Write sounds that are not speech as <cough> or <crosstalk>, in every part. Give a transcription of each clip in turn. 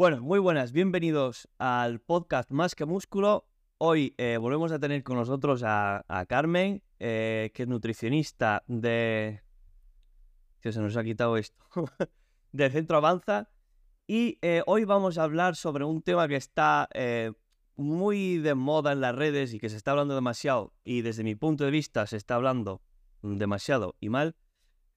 Bueno, muy buenas, bienvenidos al podcast Más que Músculo. Hoy eh, volvemos a tener con nosotros a, Carmen, eh, que es nutricionista de... Se nos ha quitado esto. <laughs> del Centro Avanza. Y eh, hoy vamos a hablar sobre un tema que está muy de moda en las redes y que se está hablando demasiado. Y desde mi punto de vista se está hablando demasiado y mal.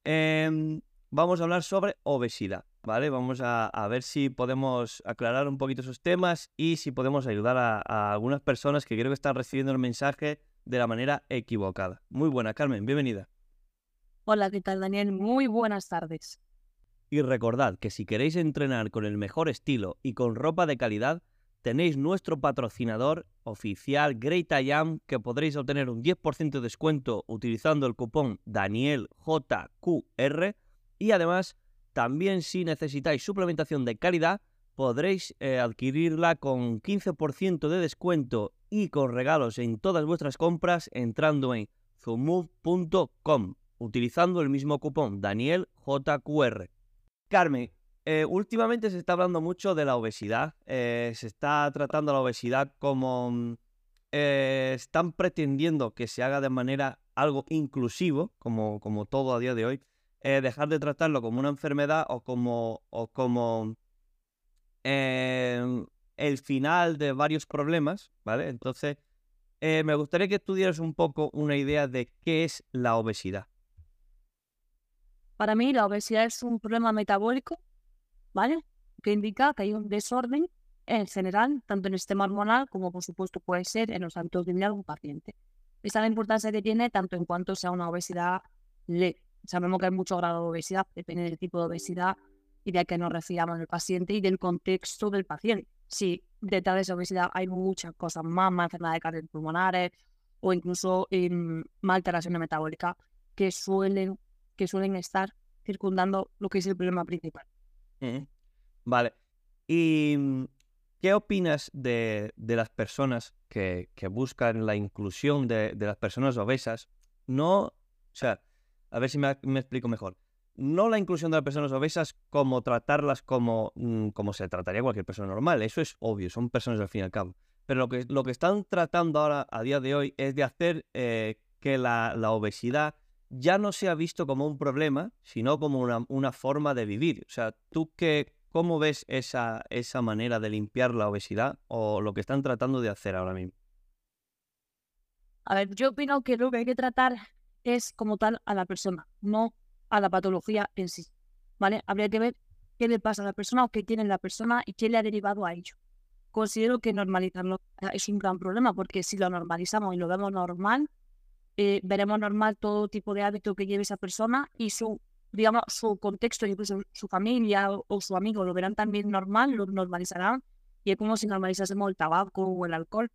Em, vamos a hablar sobre obesidad. ¿Vale? Vamos a, ver si podemos aclarar un poquito esos temas y si podemos ayudar a, algunas personas que creo que están recibiendo el mensaje de la manera equivocada. Muy buena, Carmen, bienvenida. Hola, ¿qué tal, Daniel? Muy buenas tardes. Y recordad que si queréis entrenar con el mejor estilo y con ropa de calidad, tenéis nuestro patrocinador oficial Great I que podréis obtener un 10% de descuento utilizando el cupón DanielJQR y además también si necesitáis suplementación de calidad, podréis eh, adquirirla con 15% de descuento y con regalos en todas vuestras compras entrando en zoomove.com utilizando el mismo cupón DanielJQR. Carmen, eh, últimamente se está hablando mucho de la obesidad. Eh, se está tratando la obesidad como... Mm, están pretendiendo que se haga de manera algo inclusivo, como, como todo a día de hoy. Eh, dejar de tratarlo como una enfermedad o como, o como em, el final de varios problemas, ¿vale? Entonces, eh, me gustaría que tuvieras un poco una idea de qué es la obesidad. Para mí, la obesidad es un problema metabólico, ¿vale? Que indica que hay un desorden en general, tanto en el sistema hormonal como, por supuesto, puede ser en los hábitos de vida de un paciente. Esa es la importancia que tiene tanto en cuanto sea una obesidad leve Sabemos que hay mucho grado de obesidad, depende del tipo de obesidad y de a qué nos refiramos el paciente y del contexto del paciente. Si detrás de esa obesidad hay muchas cosas más, más enfermedades cardiopulmonares o incluso eh, alteraciones metabólicas que suelen, que suelen estar circundando lo que es el problema principal. Vale. ¿Y mm, qué opinas de, las personas que, buscan la inclusión de, de, las personas obesas? No, o sea, a ver si me, explico mejor. No la inclusión de las personas obesas como tratarlas como, mm, como se trataría cualquier persona normal. Eso es obvio, son personas al fin y al cabo. Pero lo que, lo que están tratando ahora, a día de hoy, es de hacer eh, que la, obesidad ya no sea visto como un problema, sino como una, forma de vivir. O sea, ¿tú qué, cómo ves esa, esa manera de limpiar la obesidad o lo que están tratando de hacer ahora mismo? A ver, yo opino que lo que hay que tratar es como tal a la persona, no a la patología en sí. ¿Vale? Habría que ver qué le pasa a la persona o qué tiene la persona y qué le ha derivado a ello. Considero que normalizarlo es un gran problema porque si lo normalizamos y lo vemos normal, eh, veremos normal todo tipo de hábito que lleve esa persona y su, digamos, su contexto, incluso su familia o, su amigo lo verán también normal, lo normalizarán. Y es como si normalizásemos el tabaco o el alcohol.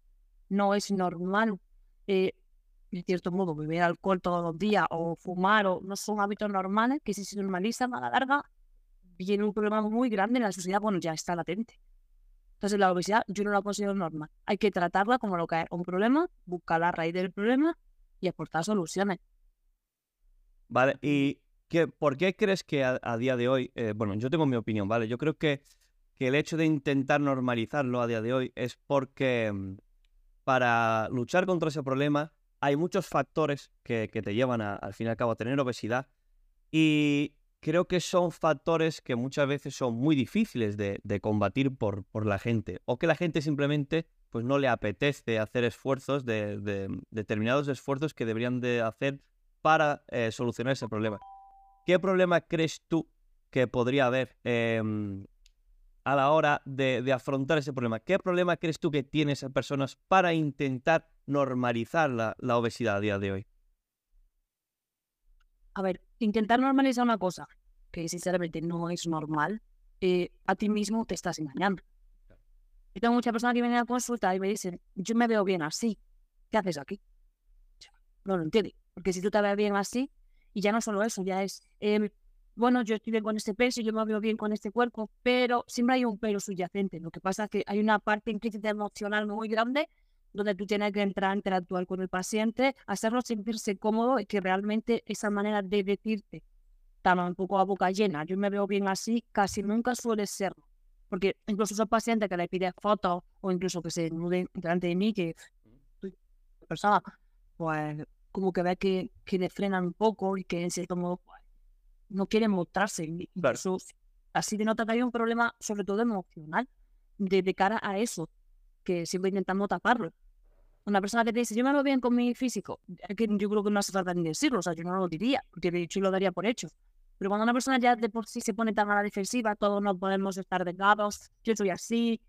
No es normal. Eh, de cierto modo, beber alcohol todos los días o fumar o no son hábitos normales que si se normalizan a la larga viene un problema muy grande en la sociedad, bueno, ya está latente. Entonces la obesidad yo no la considero normal. Hay que tratarla como lo que es un problema, buscar la raíz del problema y aportar soluciones. Vale, ¿y qué, por qué crees que a, día de hoy, eh, bueno, yo tengo mi opinión, ¿vale? Yo creo que, que el hecho de intentar normalizarlo a día de hoy es porque mm, para luchar contra ese problema hay muchos factores que, te llevan al fin y al cabo a tener obesidad y creo que son factores que muchas veces son muy difíciles de, combatir por, la gente o que la gente simplemente pues no le apetece hacer esfuerzos de, determinados esfuerzos que deberían de hacer para eh, solucionar ese problema. ¿Qué problema crees tú que podría haber em, a la hora de, afrontar ese problema? ¿Qué problema crees tú que tienen esas personas para intentar normalizar la, obesidad a día de hoy? A ver, intentar normalizar una cosa que sinceramente no es normal, eh, a ti mismo te estás engañando. Yo tengo muchas personas que vienen a consulta y me dicen, yo me veo bien así, ¿qué haces aquí? No lo entiendo, porque si tú te ves bien así, y ya no solo eso, ya es, em, bueno, yo estoy bien con este peso, yo me veo bien con este cuerpo, pero siempre hay un pero subyacente. Lo que pasa es que hay una parte implícita emocional muy grande donde tú tienes que entrar a interactuar con el paciente, hacerlo sentirse cómodo y que realmente esa manera de decirte está un poco a boca llena, yo me veo bien así, casi nunca suele serlo. Porque incluso esos pacientes que le piden fotos o incluso que se desnuden delante de mí, que estoy persona, pues como que ve que, que le frenan un poco y que en cierto modo pues, no quieren mostrarse. Incluso así denota que hay un problema, sobre todo emocional, de, de cara a eso, que siempre intentamos taparlo. Una persona que te dice, yo me lo bien con mi físico, que yo creo que no hace falta ni decirlo, o sea, yo no lo diría, porque de hecho lo daría por hecho. Pero cuando una persona ya de por sí se pone tan a la defensiva, todos no podemos estar delgados, yo soy así,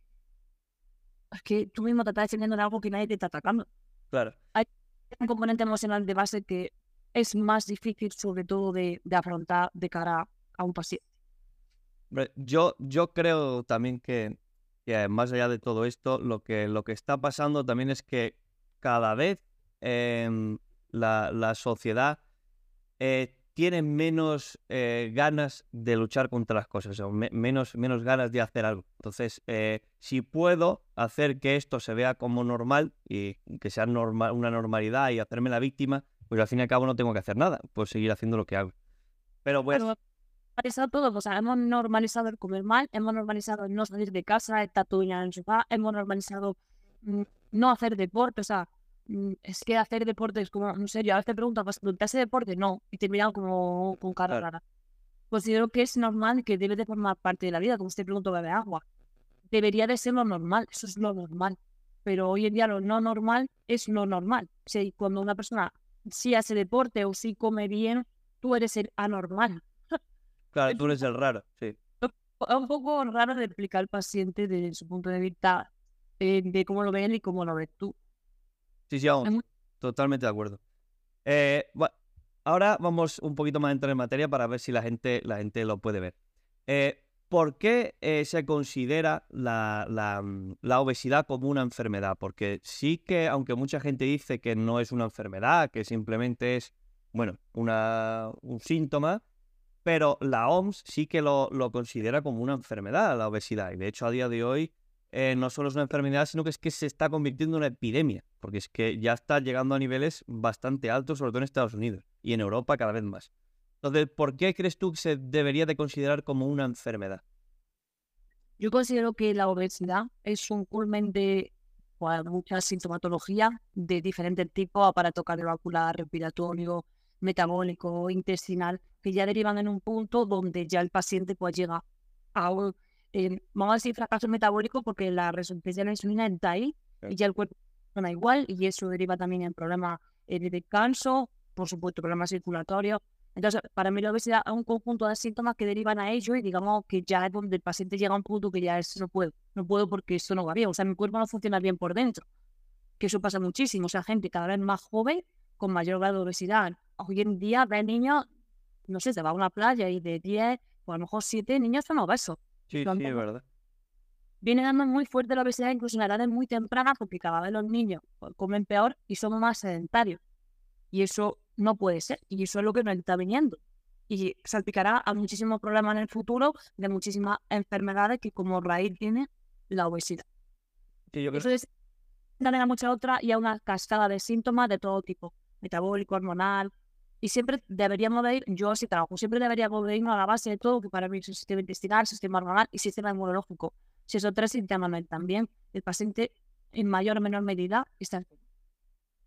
es que tú mismo te estás defendiendo de algo que nadie te está atacando. Claro. Hay un componente emocional de base que es más difícil, sobre todo, de, de afrontar de cara a un paciente. Yo, yo creo también que, más allá de todo esto, lo que, lo que está pasando también es que cada vez eh, la, la, sociedad eh, tiene menos eh, ganas de luchar contra las cosas, o me, menos, menos ganas de hacer algo. Entonces, eh, si puedo hacer que esto se vea como normal y que sea normal, una normalidad y hacerme la víctima, pues al fin y al cabo no tengo que hacer nada, pues seguir haciendo lo que hago. Pero pues... Bueno, normalizado todo, o sea, hemos normalizado el comer mal, hemos normalizado el no salir de casa, estar todo en el sofá, hemos normalizado mm, no hacer deporte, o sea, mm, es que hacer deporte es como, en serio, a veces te preguntan, pues, ¿te hace deporte? No, y te miran como con cara Claro. rara. Considero que es normal, que debe de formar parte de la vida, como si te pregunto, bebe agua. Debería de ser lo normal, eso es lo normal. Pero hoy en día lo no normal es lo normal. O sea, cuando una persona sí hace deporte o sí come bien, tú eres el anormal. Claro, tú eres el raro, sí. Es un poco raro de explicar al paciente desde su punto de vista eh, de cómo lo ve él y cómo lo ves tú. Sí, sí, muy- totalmente de acuerdo. Eh, ahora vamos un poquito más a entrar en materia para ver si la gente, la gente lo puede ver. Eh, ¿por qué eh, se considera la, mm, la obesidad como una enfermedad? Porque sí que, aunque mucha gente dice que no es una enfermedad, que simplemente es, bueno, una, un síntoma, pero la OMS sí que lo, lo considera como una enfermedad, la obesidad. Y de hecho, a día de hoy, eh, no solo es una enfermedad, sino que es que se está convirtiendo en una epidemia, porque es que ya está llegando a niveles bastante altos, sobre todo en Estados Unidos y en Europa cada vez más. Entonces, ¿por qué crees tú que se debería de considerar como una enfermedad? Yo considero que la obesidad es un culmen de pues, mucha sintomatología de diferentes tipos, aparato cardiovascular, respiratorio, metabólico, intestinal, que ya derivan en un punto donde ya el paciente pues llega a un, eh, vamos a decir, fracaso metabólico porque la resistencia a la insulina está ahí y ya el cuerpo funciona igual y eso deriva también en problemas eh, de descanso, por supuesto, problemas circulatorios. Entonces, para mí la obesidad es un conjunto de síntomas que derivan a ello y digamos que ya es donde el paciente llega a un punto que ya es, no puedo, no puedo porque eso no va bien, o sea, mi cuerpo no funciona bien por dentro, que eso pasa muchísimo, o sea, gente cada vez más joven con mayor grado de obesidad. Hoy en día ves niños, no sé, se va a una playa y de 10, pues a lo mejor 7 niños son obesos. Sí, sí, es verdad. Viene dando muy fuerte la obesidad incluso en edades muy tempranas porque cada vez los niños pues, comen peor y son más sedentarios. Y eso no puede ser. Y eso es lo que nos está viniendo. Y salpicará a muchísimos problemas en el futuro de muchísimas enfermedades que como raíz tiene la obesidad. Sí, yo creo- Eso es también a muchas otras y a una cascada de síntomas de todo tipo, metabólico, hormonal. Y siempre deberíamos de ir, yo si trabajo, siempre deberíamos de irnos a la base de todo, que para mí es el sistema intestinal, sistema hormonal y sistema inmunológico. Si esos tres sistemas no están bien, el paciente en mayor o menor medida está enfermo.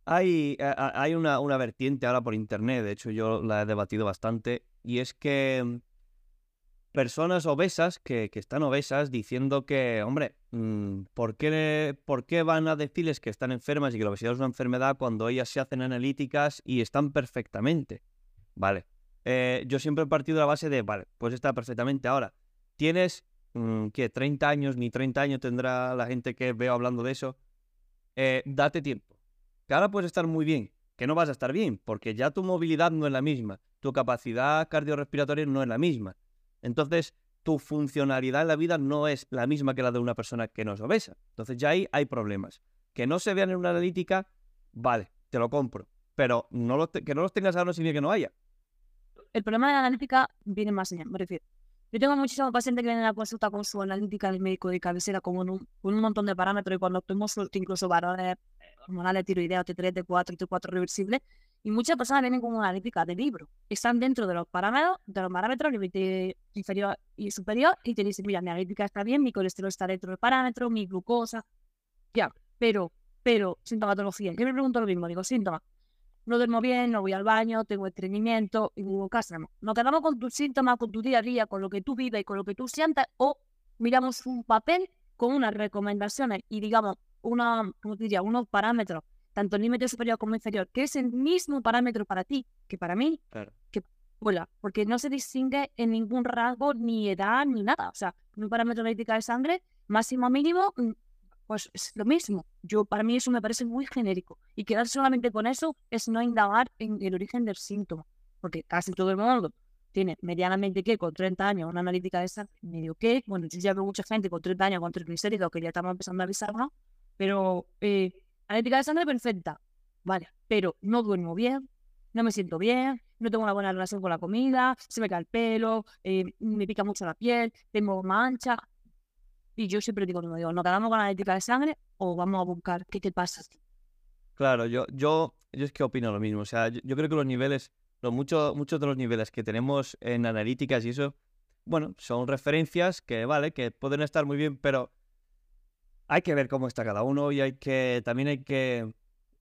Hay, a- hay una, vertiente ahora por internet, de hecho yo la he debatido bastante, y es que mm, personas obesas, que, que están obesas, diciendo que, hombre, mm, ¿por qué, ¿por qué van a decirles que están enfermas y que la obesidad es una enfermedad cuando ellas se hacen analíticas y están perfectamente? Vale. Eh, yo siempre he partido de la base de, vale, pues está perfectamente. Ahora, tienes, mm, ¿qué? 30 años, ni 30 años tendrá la gente que veo hablando de eso. Eh, date tiempo. Que ahora puedes estar muy bien, que no vas a estar bien, porque ya tu movilidad no es la misma, tu capacidad cardiorrespiratoria no es la misma. Entonces, tu funcionalidad en la vida no es la misma que la de una persona que no es obesa. Entonces, ya ahí hay problemas. Que no se vean en una analítica, vale, te lo compro. Pero que no los tengas ahora no significa que no haya. El problema de la analítica viene más allá, me refiero. Yo tengo muchísimos pacientes que vienen a la consulta con su analítica del médico de cabecera con un, un montón de parámetros y cuando tenemos incluso varones hormonales, tiroideos, T3, T4, T4 reversibles Y muchas personas vienen con una analítica de libro. Están dentro de los parámetros, de los parámetros, límite inferior y superior, y te dicen, mira, mi analítica está bien, mi colesterol está dentro del parámetro, mi glucosa. Ya, pero, pero, sintomatología. Yo me pregunto lo mismo, digo, síntomas. No duermo bien, no voy al baño, tengo estreñimiento, y digo, cástramo. Nos quedamos con tus síntomas, con tu día a día, con lo que tú vives y con lo que tú sientas, o miramos un papel con unas recomendaciones y, digamos, una, ¿cómo diría? unos parámetros tanto límite superior como inferior, que es el mismo parámetro para ti que para mí, que vuela, porque no se distingue en ningún rasgo, ni edad, ni nada. O sea, un parámetro de ética de sangre, máximo mínimo, mm, pues es lo mismo. Yo, para mí eso me parece muy genérico. Y quedar solamente con eso es no indagar en el origen del síntoma, porque casi todo el mundo tiene medianamente que con 30 años una analítica de sangre, medio que, bueno, yo ya veo mucha gente con 30 años con triglicéridos que ya estamos empezando a avisar, ¿no? Pero eh, Analítica de sangre perfecta. Vale, pero no duermo bien, no me siento bien, no tengo una buena relación con la comida, se me cae el pelo, eh, me pica mucho la piel, tengo mancha. Y yo siempre digo, no, digo, ¿nos quedamos con la analítica de sangre o vamos a buscar qué te pasa? Claro, yo, yo, yo es que opino lo mismo. O sea, yo, creo que los niveles, los muchos, muchos de los niveles que tenemos en analíticas y eso, bueno, son referencias que, vale, que pueden estar muy bien, pero hay que ver cómo está cada uno y hay que también hay que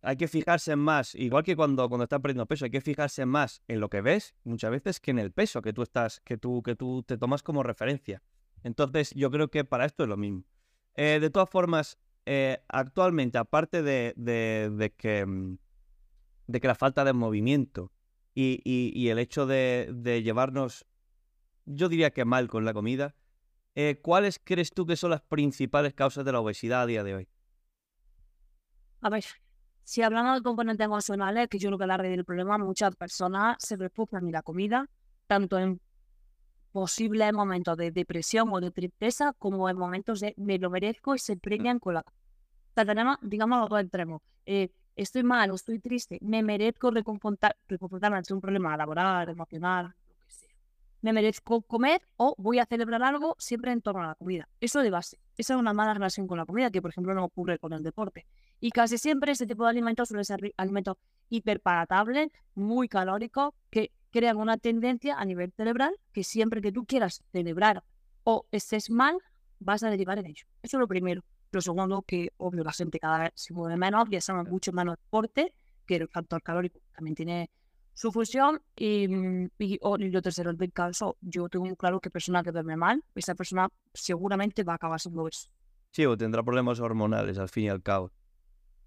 hay que fijarse más, igual que cuando, cuando estás perdiendo peso, hay que fijarse más en lo que ves muchas veces que en el peso que tú estás, que tú, que tú te tomas como referencia. Entonces, yo creo que para esto es lo mismo. Eh, de todas formas, eh, actualmente, aparte de, de, que, mm, de que la falta de movimiento y, y el hecho de, llevarnos, yo diría que mal con la comida, eh, ¿cuáles crees tú que son las principales causas de la obesidad a día de hoy? A ver, si hablamos de componentes emocionales, que yo creo que la red del problema, muchas personas se refugian en la comida, tanto en posibles momentos de depresión o de tristeza, como en momentos de me lo merezco y se premian con la O sea, tenemos, digamos, los dos extremos. Eh, estoy mal o estoy triste, me merezco reconfortarme ante un problema laboral, emocional, me merezco comer o voy a celebrar algo siempre en torno a la comida. Eso de base. Esa es una mala relación con la comida que, por ejemplo, no ocurre con el deporte. Y casi siempre ese tipo de alimentos suelen ser alimentos hiperpalatables, muy calóricos, que crean una tendencia a nivel cerebral que siempre que tú quieras celebrar o estés mal, vas a derivar en ello. Eso es lo primero. Lo segundo, que obvio la gente cada vez se mueve menos, ya saben mucho menos deporte, que el factor calórico también tiene su función y, mm, y, oh, y lo tercero, el caso, yo tengo muy claro que persona que duerme mal, esa persona seguramente va a acabar siendo eso. Sí, o tendrá problemas hormonales al fin y al cabo.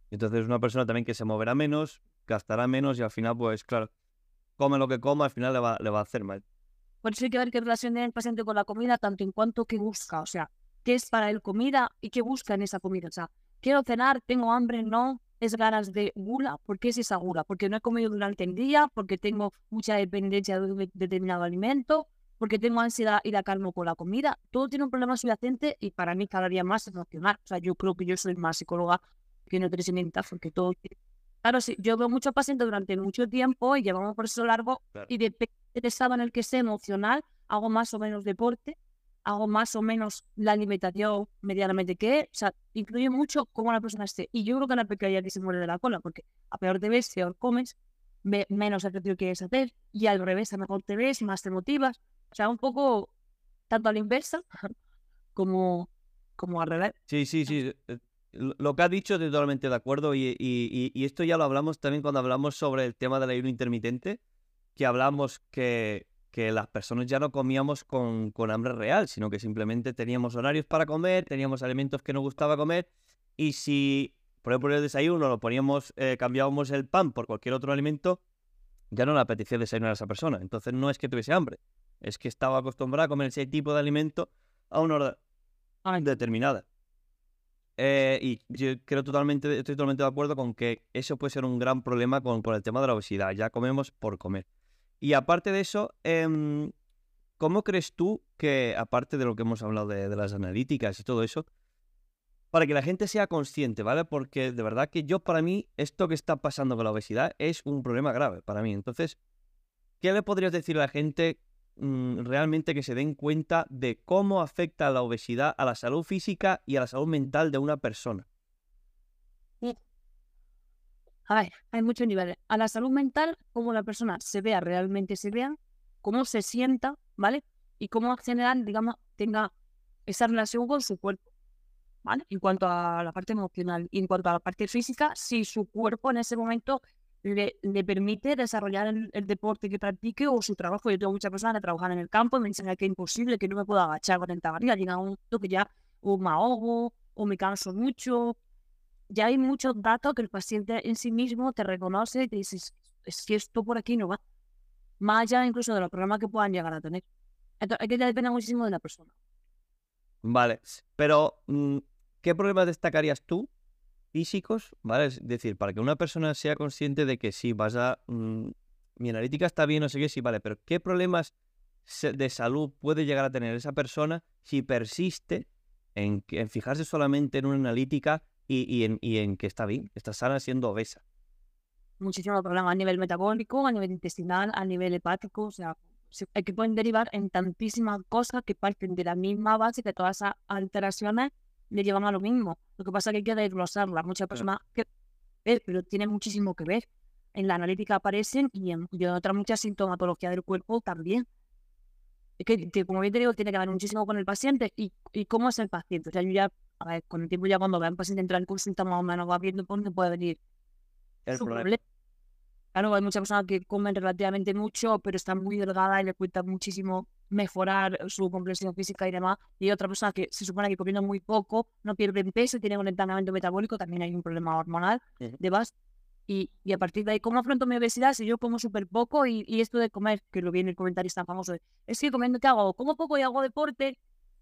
Entonces una persona también que se moverá menos, gastará menos y al final, pues claro, come lo que coma, al final le va, le va a hacer mal. Por eso hay que ver qué relación tiene el paciente con la comida, tanto en cuanto que busca, o sea, qué es para él comida y qué busca en esa comida. O sea, quiero cenar, tengo hambre, no, es ganas de gula. ¿Por qué es esa gula? Porque no he comido durante el día, porque tengo mucha dependencia de un determinado alimento, porque tengo ansiedad y la calmo con la comida. Todo tiene un problema subyacente y para mí cada día más emocional. O sea, yo creo que yo soy más psicóloga que nutricionista porque todo... Claro, sí, yo veo muchos pacientes durante mucho tiempo y llevamos un proceso largo y depende del estado en el que sea emocional, hago más o menos deporte hago más o menos la alimentación medianamente que o sea, incluye mucho cómo la persona esté. Y yo creo que la pequeña que se muere de la cola, porque a peor te ves, peor comes, menos ejercicio quieres hacer, y al revés, a mejor te ves, más te motivas. O sea, un poco tanto a la inversa <laughs> como, como al revés. Sí, sí, sí. Eh, lo que ha dicho, estoy totalmente de acuerdo. Y, y, y esto ya lo hablamos también cuando hablamos sobre el tema del ayuno intermitente, que hablamos que que las personas ya no comíamos con, con, hambre real, sino que simplemente teníamos horarios para comer, teníamos alimentos que nos gustaba comer, y si, por ejemplo, el desayuno lo poníamos, eh, cambiábamos el pan por cualquier otro alimento, ya no le apetecía desayunar a esa persona. Entonces no es que tuviese hambre, es que estaba acostumbrada a comer ese tipo de alimento a una hora determinada. Eh, y yo creo totalmente, estoy totalmente de acuerdo con que eso puede ser un gran problema con, con el tema de la obesidad. Ya comemos por comer. Y aparte de eso, em, ¿cómo crees tú que, aparte de lo que hemos hablado de, las analíticas y todo eso, para que la gente sea consciente, ¿vale? Porque de verdad que yo, para mí, esto que está pasando con la obesidad es un problema grave para mí. Entonces, ¿qué le podrías decir a la gente mm, realmente que se den cuenta de cómo afecta la obesidad a la salud física y a la salud mental de una persona? A ver, hay muchos niveles. A la salud mental, cómo la persona se vea, realmente se vea, cómo se sienta, ¿vale? Y cómo en general, digamos, tenga esa relación con su cuerpo, ¿vale? En cuanto a la parte emocional y en cuanto a la parte física, si su cuerpo en ese momento le, le permite desarrollar el, el deporte que practique o su trabajo. Yo tengo muchas personas que trabajan en el campo y me dicen que es imposible, que no me puedo agachar 40 barrigas. Llega un momento que ya o me ahogo o me canso mucho. Ya hay muchos datos que el paciente en sí mismo te reconoce y te dice, es que esto por aquí no va. Más allá incluso de los problemas que puedan llegar a tener. Entonces, es que ya depende muchísimo de la persona. Vale, pero mm, ¿qué problemas destacarías tú físicos? ¿Vale? Es decir, para que una persona sea consciente de que sí, vas a... mm, mi analítica está bien, no sé qué, sí, vale, pero ¿qué problemas de salud puede llegar a tener esa persona si persiste en, en fijarse solamente en una analítica y, y en, y en que está bien, está sana siendo obesa? Muchísimos problemas a nivel metabólico, a nivel intestinal, a nivel hepático. O sea, se- eh, que pueden derivar en tantísimas cosas que parten de la misma base que todas esas alteraciones le llevan a lo mismo. Lo que pasa es que hay que desglosarlas. Muchas personas que ver, pero tiene muchísimo que ver. En la analítica aparecen y en, y en otras muchas sintomatologías del cuerpo también. Es que, como bien te digo, tiene que ver muchísimo con el paciente y, y cómo es el paciente. O sea, yo ya, a ver, con el tiempo ya cuando vea un paciente entrar en consulta más o menos va viendo por dónde puede venir El su problema. problema. Claro, hay muchas personas que comen relativamente mucho, pero están muy delgadas y les cuesta muchísimo mejorar su complexión física y demás. Y hay otras personas que se supone que comiendo muy poco no pierden peso tienen un entrenamiento metabólico, también hay un problema hormonal Ujú. de base. Y, y a partir de ahí, ¿cómo afronto mi obesidad si yo como súper poco y, y esto de comer, que lo viene el comentarista famoso, de, es que comiendo, ¿qué hago? Como poco y hago deporte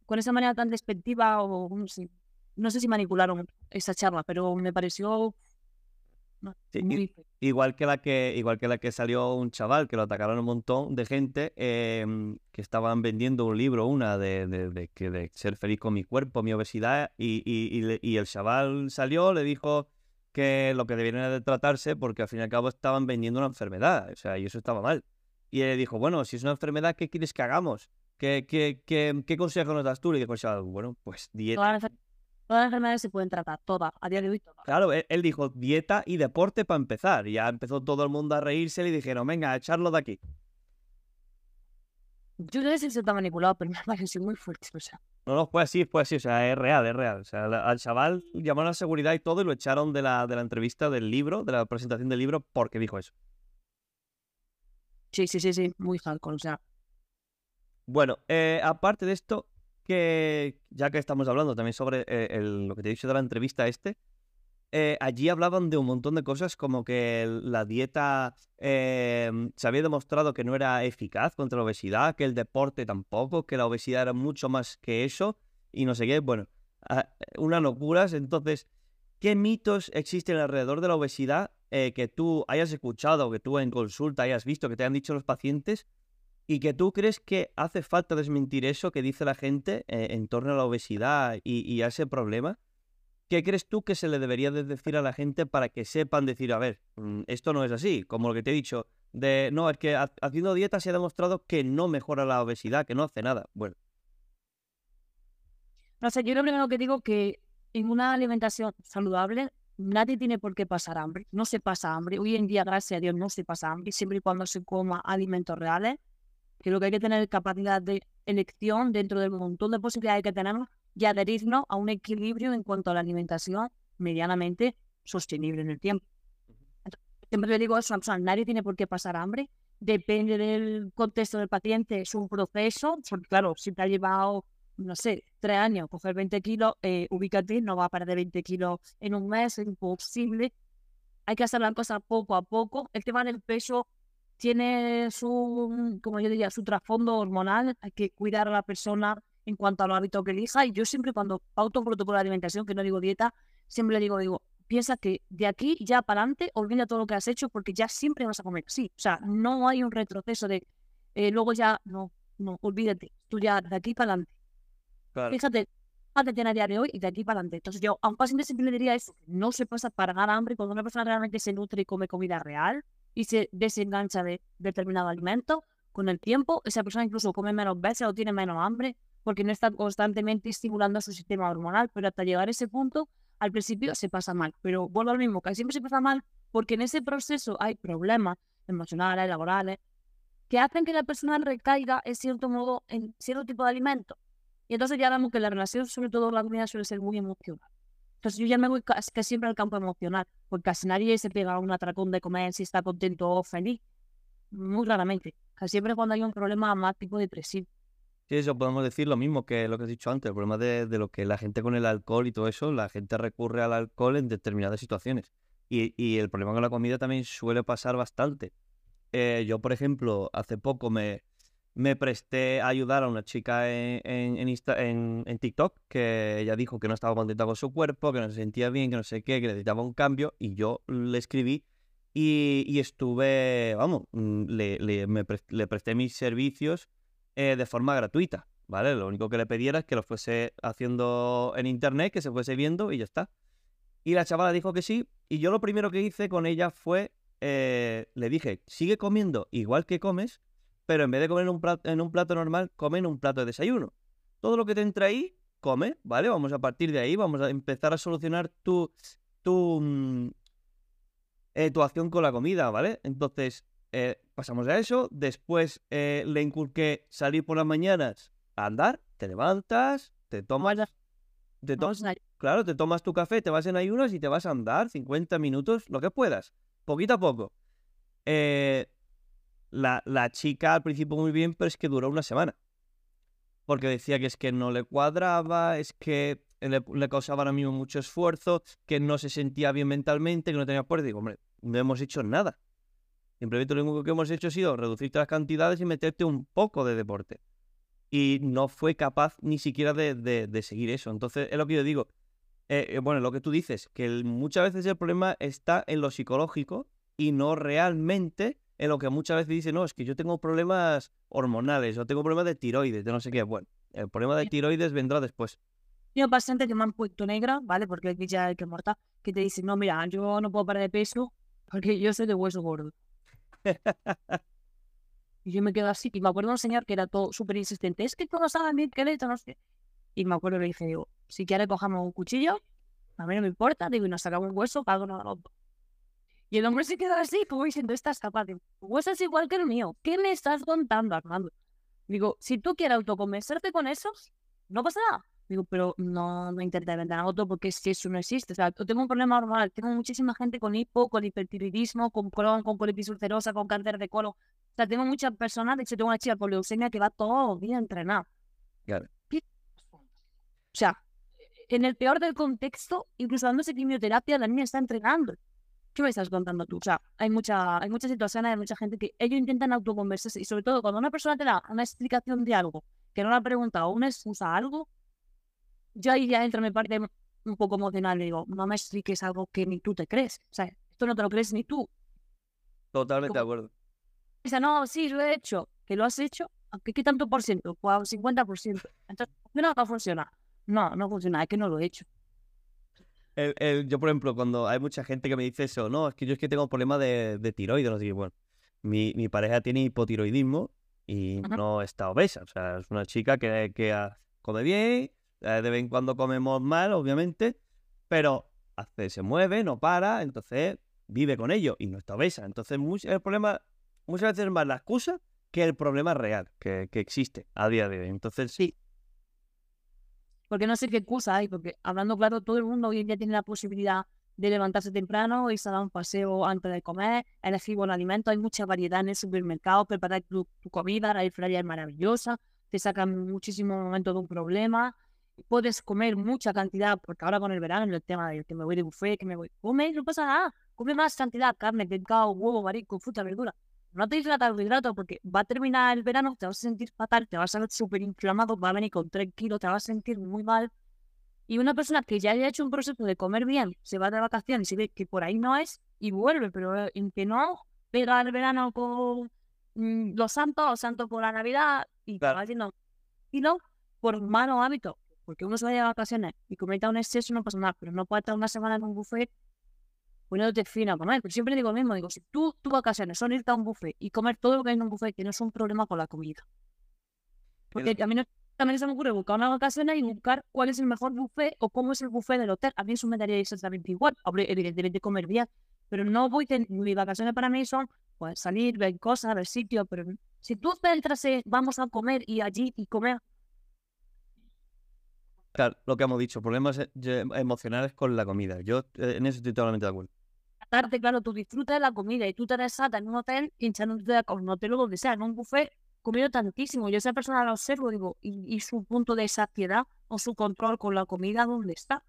con esa manera tan despectiva o no sé, no sé si manipularon esa charla, pero me pareció no, Sí, muy. Igual que la que, igual que la que salió un chaval que lo atacaron un montón de gente em, que estaban vendiendo un libro, una de, de, de de ser feliz con mi cuerpo, mi obesidad, y, y, y, el chaval salió, le dijo que lo que debían era de tratarse porque al fin y al cabo estaban vendiendo una enfermedad, o sea, y eso estaba mal. Y él dijo, bueno, si es una enfermedad, ¿qué quieres que hagamos? ¿Qué, qué, qué, qué consejo nos das tú? Y dijo el chaval, bueno, pues dieta. Todas las, enfermedades se pueden tratar, todas, a día de hoy todas. Claro, él, él dijo dieta y deporte para empezar. Y ya empezó todo el mundo a reírse y dijeron, venga, a echarlo de aquí. Yo no sé si se está manipulado, pero <laughs> me pareció muy fuerte. O sea, No, no, fue así, fue así, o sea, es real, es real. O sea, al chaval llamaron a la seguridad y todo y lo echaron de la, de la entrevista del libro, de la presentación del libro, porque dijo eso. sí, sí, sí, sí, muy hardcore. O sea, Bueno, eh, aparte de esto, que ya que estamos hablando también sobre eh, lo que te he dicho de la entrevista este, eh, allí hablaban de un montón de cosas como que la dieta eh, se había demostrado que no era eficaz contra la obesidad, que el deporte tampoco, que la obesidad era mucho más que eso y no sé qué. Bueno, ah, unas locuras. Entonces, ¿qué mitos existen alrededor de la obesidad que tú hayas escuchado, que tú en consulta hayas visto, que te han dicho los pacientes? Y que tú crees que hace falta desmentir eso que dice la gente eh, en torno a la obesidad y, a ese problema. ¿Qué crees tú que se le debería de decir a la gente para que sepan decir, a ver, mm, esto no es así? Como lo que te he dicho, de no, es que ha- haciendo dieta se ha demostrado que no mejora la obesidad, que no hace nada. Bueno, no sé, yo lo primero que digo que en una alimentación saludable nadie tiene por qué pasar hambre. No se pasa hambre. Hoy en día, gracias a Dios, no se pasa hambre, siempre y cuando se coma alimentos reales. Creo que hay que tener capacidad de elección dentro del montón de posibilidades que tenemos y adherirnos a un equilibrio en cuanto a la alimentación medianamente sostenible en el tiempo. Entonces, siempre le digo eso nadie tiene por qué pasar hambre, depende del contexto del paciente, es un proceso, porque claro, si te ha llevado, no sé, tres años coger 20 kilos, eh, ubícate, no va a perder 20 kilos en un mes, es imposible. Hay que hacer las cosas poco a poco. El tema del peso tiene su, como yo diría, su trasfondo hormonal, hay que cuidar a la persona en cuanto a los hábitos que elija. Y yo siempre cuando pauto un protocolo de alimentación, que no digo dieta, siempre le digo, digo, piensa que de aquí ya para adelante olvida todo lo que has hecho porque ya siempre vas a comer así. O sea, no hay un retroceso de eh, luego ya, no, no, olvídate, tú ya de aquí para adelante. claro. Fíjate, fíjate a día de hoy y de aquí para adelante. Entonces yo a un paciente siempre le diría eso, no se pasa para ganar hambre cuando una persona realmente se nutre y come comida real y se desengancha de determinado alimento, con el tiempo esa persona incluso come menos veces o tiene menos hambre porque no está constantemente estimulando su sistema hormonal, pero hasta llegar a ese punto, al principio se pasa mal. Pero vuelvo al mismo, que siempre se pasa mal porque en ese proceso hay problemas emocionales, laborales, que hacen que la persona recaiga en cierto modo en cierto tipo de alimento. Y entonces ya vemos que la relación, sobre todo la comida, suele ser muy emocional. Entonces yo ya me voy casi siempre al campo emocional, porque casi nadie se pega a un atracón de comer si está contento o feliz. Muy raramente. Casi siempre cuando hay un problema más tipo depresivo. Sí, eso podemos decir lo mismo que lo que has dicho antes, el problema de, de lo que la gente con el alcohol y todo eso, la gente recurre al alcohol en determinadas situaciones. Y, y el problema con la comida también suele pasar bastante. Eh, yo, por ejemplo, hace poco me, me presté a ayudar a una chica en, en, Insta- en- TikTok que ella dijo que no estaba contenta con su cuerpo, que no se sentía bien, que no sé qué, que necesitaba un cambio y yo le escribí y, y estuve, vamos, mm, le, le- presté mis servicios eh, de forma gratuita, ¿vale? Lo único que le pedí era es que lo fuese haciendo en internet, que se fuese viendo y ya está. Y la chavala dijo que sí y yo lo primero que hice con ella fue, eh, le dije, sigue comiendo igual que comes, pero en vez de comer en un, plato, en un plato normal, come en un plato de desayuno. Todo lo que te entre ahí, come, ¿vale? Vamos a partir de ahí, vamos a empezar a solucionar tu, tu, mm, eh, tu acción con la comida, ¿vale? Entonces, eh, pasamos a eso. Después eh, le inculqué salir por las mañanas a andar, te levantas, te tomas... Te to- Claro, te tomas tu café, te vas en ayunas y te vas a andar 50 minutos, lo que puedas, poquito a poco. Eh, la, la chica al principio muy bien, pero es que duró una semana. Porque decía que es que no le cuadraba, es que le, le causaba ahora mismo mucho esfuerzo, que no se sentía bien mentalmente, que no tenía fuerza. Digo, hombre, no hemos hecho nada. Simplemente lo único que hemos hecho ha sido reducirte las cantidades y meterte un poco de deporte. Y no fue capaz ni siquiera de, de- seguir eso. Entonces, es lo que yo digo. Eh, eh, bueno, lo que tú dices, que muchas veces el problema está en lo psicológico y no realmente en lo que muchas veces dicen, no, es que yo tengo problemas hormonales o tengo problemas de tiroides, de no sé qué. Bueno, el problema de tiroides vendrá después. Tengo pacientes que me han puesto negra, ¿vale? Porque aquí ya hay que morta, que te dicen, no, mira, yo no puedo parar de peso porque yo soy de hueso gordo. <laughs> Y yo me quedo así, y me acuerdo un señor que era todo súper insistente, es que tú no sabes mi esqueleto, no sé. Y me acuerdo que le dije, digo, si quieres cojamos un cuchillo, a mí no me importa, digo, y nos sacamos un hueso, cada uno de los dos. Y el hombre se quedó así, como diciendo, estás capaz de... Es igual que el mío, ¿qué me estás contando, Armando? Digo, si tú quieres autoconvencerte con eso, no pasa nada. Digo, pero no, no intentes vender auto porque es que eso no existe. O sea, yo tengo un problema hormonal. Tengo muchísima gente con hipo, con hipertiroidismo, con Crohn, con colitis ulcerosa, con cáncer de colon. O sea, tengo muchas personas. De hecho, tengo una chica con leucemia que va todos los días a entrenar. Claro. O sea, en el peor del contexto, incluso dándose quimioterapia, la niña está entrenando. ¿Qué me estás contando tú? O sea, hay, mucha, hay muchas situaciones, hay mucha gente que ellos intentan autoconversarse y sobre todo cuando una persona te da una explicación de algo que no le ha preguntado o una excusa a algo, yo ahí ya entra mi parte un poco emocional y digo, no me expliques algo que ni tú te crees. O sea, esto no te lo crees ni tú. Totalmente de acuerdo. Dice, no, sí, lo he hecho. ¿Que lo has hecho? ¿Qué, qué tanto por ciento? Pues un 50%. Entonces, ¿por qué no, no funciona? No, no funciona, es que no lo he hecho. El- el- yo, por ejemplo, cuando hay mucha gente que me dice eso, no, es que yo es que tengo problemas de, de tiroides, no sé qué, bueno, mi, mi pareja tiene hipotiroidismo y no está obesa, o sea, es una chica que, que ah, come bien, eh, de vez en cuando comemos mal, obviamente, pero hace, se mueve, no para, entonces vive con ello y no está obesa. Entonces, much- el problema muchas veces es más la excusa que el problema real que, que existe a día de hoy. Entonces, Sí. Porque no sé qué excusa hay, porque hablando claro, todo el mundo hoy en día tiene la posibilidad de levantarse temprano, irse a dar un paseo antes de comer, elegir buen alimento, hay mucha variedad en el supermercado, preparar tu, comida, la airfryer es maravillosa, te sacan muchísimo momento de un problema, puedes comer mucha cantidad, porque ahora con el verano, el tema de que me voy de buffet, que me voy, come, no pasa nada, come más cantidad, carne, pescado, huevo, marisco, fruta, verdura. No te dice carbohidratos porque va a terminar el verano, te vas a sentir fatal, te vas a ver súper inflamado, va a venir con 3 kilos, te vas a sentir muy mal. Y una persona que ya haya hecho un proceso de comer bien, se va de vacaciones y ve que por ahí no es y vuelve, pero eh, en que no pega el verano con mm, los santos, los santos por la Navidad y Claro. va haciendo y no por malos hábitos. Porque uno se vaya de vacaciones y cometa un exceso no pasa nada, pero no puede estar una semana en un buffet poniéndote fino a comer. Pero siempre digo lo mismo, digo, si tú, tus vacaciones son irte a un buffet y comer todo lo que hay en un buffet, tienes un problema con la comida. Porque a mí no- también se me ocurre buscar una vacaciones y buscar cuál es el mejor buffet o cómo es el buffet del hotel. A mí eso me daría exactamente igual. Hombre, evidentemente comer bien, Pero no voy, ten- mis vacaciones para mí son pues salir, ver cosas, ver sitios, pero si tú centras en vamos a comer y allí y comer, Claro, lo que hemos dicho, problemas eh, emocionales con la comida. Yo eh, en eso estoy totalmente de acuerdo. Tarde, claro, tú disfrutas de la comida y tú te desatas en un hotel, hinchándote con un hotel o donde sea, en un buffet, comiendo tantísimo. Yo esa persona la observo, digo, y, y su punto de saciedad o su control con la comida, ¿dónde está?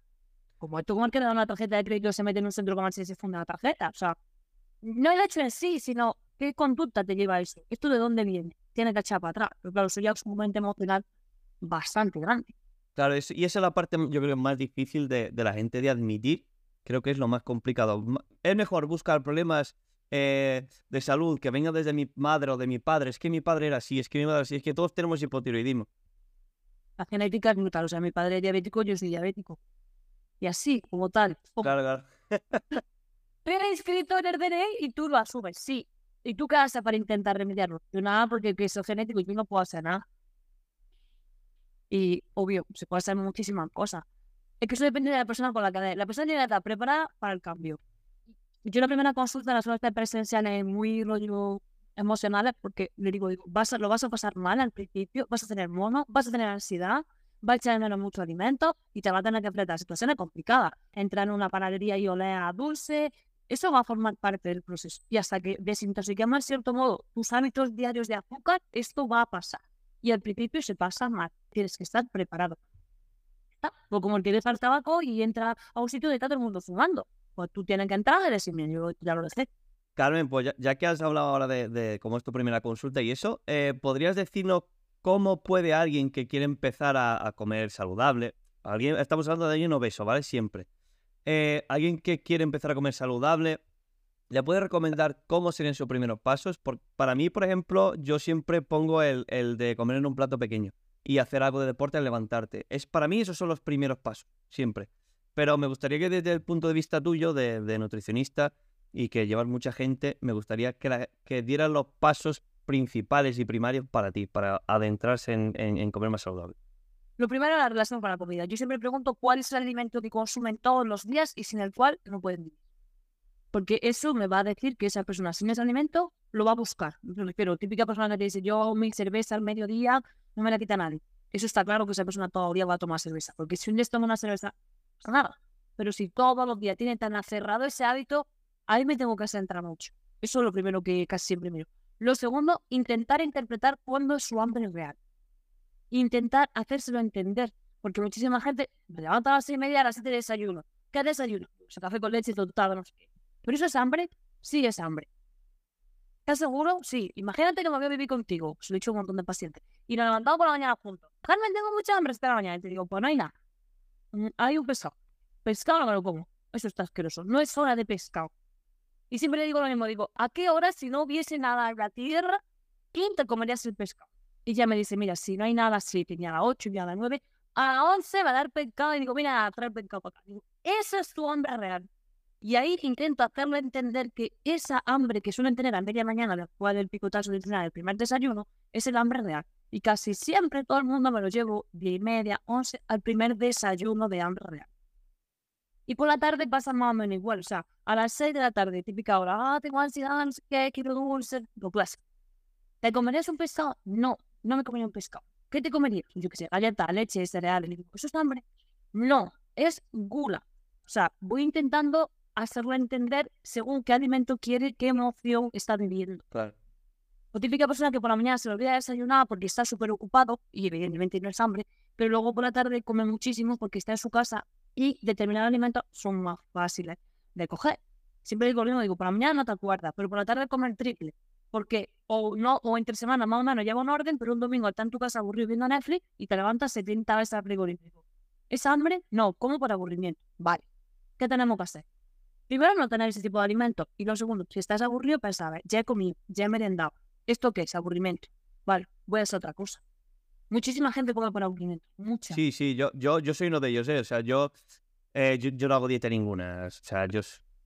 Como esto como el que le da una tarjeta de crédito se mete en un centro comercial y se funda la tarjeta. O sea, no el hecho en sí, sino qué conducta te lleva a eso. ¿Esto de dónde viene? Tiene que echar para atrás. Pero claro, eso ya es un momento emocional bastante grande. Claro, y esa es la parte, yo creo, más difícil de, de la gente de admitir. Creo que es lo más complicado. Es mejor buscar problemas eh, de salud que vengan desde mi madre o de mi padre. Es que mi padre era así, es que mi madre era así, es que todos tenemos hipotiroidismo. La genética es brutal. O sea, mi padre es diabético, yo soy diabético. Y así, como tal. Claro, claro. <laughs> Pero inscrito en el DNI y tú lo asumes, sí. ¿Y tú qué haces para intentar remediarlo? Yo nada, porque queso genético y yo no puedo hacer nada. Y obvio, se puede hacer muchísimas cosas. Es que eso depende de la persona con la que la persona tiene que estar preparada para el cambio. Yo la primera consulta la suelo hacer presenciales muy rollo emocionales porque le digo, vas lo vas a pasar mal al principio, vas a tener mono, vas a tener ansiedad, vas a echar mucho alimento y te va a tener que enfrentar situaciones complicadas. Entrar en una panadería y oler a dulce, eso va a formar parte del proceso. Y hasta que desintoxiquemos, en cierto modo, tus hábitos diarios de azúcar, esto va a pasar. Y al principio se pasa mal. Tienes que estar preparado. O como el que deja el tabaco y entra a un sitio donde está todo el mundo fumando. Pues tú tienes que entrar y decir, "Mira, yo ya lo dejé. Carmen, pues ya, ya que has hablado ahora de, de cómo es tu primera consulta y eso, eh, ¿podrías decirnos cómo puede alguien que quiere empezar a, comer saludable? Alguien, estamos hablando de alguien obeso, ¿vale? Siempre. Eh, alguien que quiere empezar a comer saludable, ¿le puedes recomendar cómo serían sus primeros pasos? Por- para mí, por ejemplo, yo siempre pongo el, el de comer en un plato pequeño y hacer algo de deporte al levantarte. Es, para mí esos son los primeros pasos, siempre. Pero me gustaría que desde el punto de vista tuyo, de, nutricionista, y que llevas mucha gente, me gustaría que, la- que dieras los pasos principales y primarios para ti, para adentrarse en, comer más saludable. Lo primero es la relación con la comida. Yo siempre pregunto cuál es el alimento que consumen todos los días y sin el cual no pueden vivir. Porque eso me va a decir que esa persona sin ese alimento lo va a buscar. Refiero, típica persona que dice, yo mi cerveza al mediodía no me la quita nadie. Eso está claro que esa persona día va a tomar cerveza. Porque si un día toma una cerveza, nada. Pero si todos los días tiene tan acerrado ese hábito, ahí me tengo que centrar mucho. Eso es lo primero que casi siempre miro. Lo segundo, intentar interpretar cuándo es su hambre real. Intentar hacérselo entender. Porque muchísima gente me levanta a las seis y media, a las siete de desayuno. ¿Qué desayuno? Pues café con leche, total, no sé qué. ¿Pero eso es hambre? Sí, es hambre. ¿Estás seguro? Sí. Imagínate que me voy a vivir contigo. Se lo he dicho un montón de pacientes. Y nos levantamos por la mañana juntos. Carmen, tengo mucha hambre esta mañana. Y te digo, pues no hay nada. Mm, Hay un pescado. Pescado no me lo como. Eso está asqueroso. No es hora de pescado. Y siempre le digo lo mismo. Digo, ¿a qué hora si no hubiese nada en la tierra, quién te comerías el pescado? Y ella me dice, mira, si no hay nada a las 7, ni a las 8, ni a las 9, a las 11 va a dar pescado. Y digo, mira, trae pescado para acá. Digo, esa es tu hambre real. Y ahí intento hacerlo entender que esa hambre que suelen tener a media mañana después del picotazo de el primer desayuno, es el hambre real. Y casi siempre todo el mundo me lo llevo 10 y media, 11 al primer desayuno de hambre real. Y por la tarde pasa más o menos igual. O sea, a las 6 de la tarde, típica hora, ah, tengo ansiedad, no sé qué, quiero dulce, lo clásico. ¿Te comerías un pescado? No, no me comería un pescado. ¿Qué te comerías? Yo qué sé, galleta, leche, cereales. ¿eso es hambre? No, es gula. O sea, voy intentando hacerlo entender según qué alimento quiere, qué emoción está viviendo. Claro. O típica persona que por la mañana se le olvida desayunar porque está súper ocupado y evidentemente no es hambre, pero luego por la tarde come muchísimo porque está en su casa y determinados alimentos son más fáciles de coger. Siempre digo lo mismo, digo, por la mañana no te acuerdas, pero por la tarde come el triple. Porque o no, o entre semana más o menos lleva un orden, pero un domingo está en tu casa aburrido viendo Netflix y te levantas 70 veces al frigorífico. ¿Es hambre? No, como por aburrimiento. Vale. ¿Qué tenemos que hacer? Primero, no tener ese tipo de alimentos. Y lo segundo, si estás aburrido, pensar, a ver, ya he comido, ya he merendado. ¿Esto qué es? Aburrimiento. Vale, voy a hacer otra cosa. Muchísima gente come por aburrimiento. Mucha. Sí, sí, yo, yo, yo soy uno de ellos, ¿eh? O sea, yo, eh, yo, yo no hago dieta ninguna. O sea, yo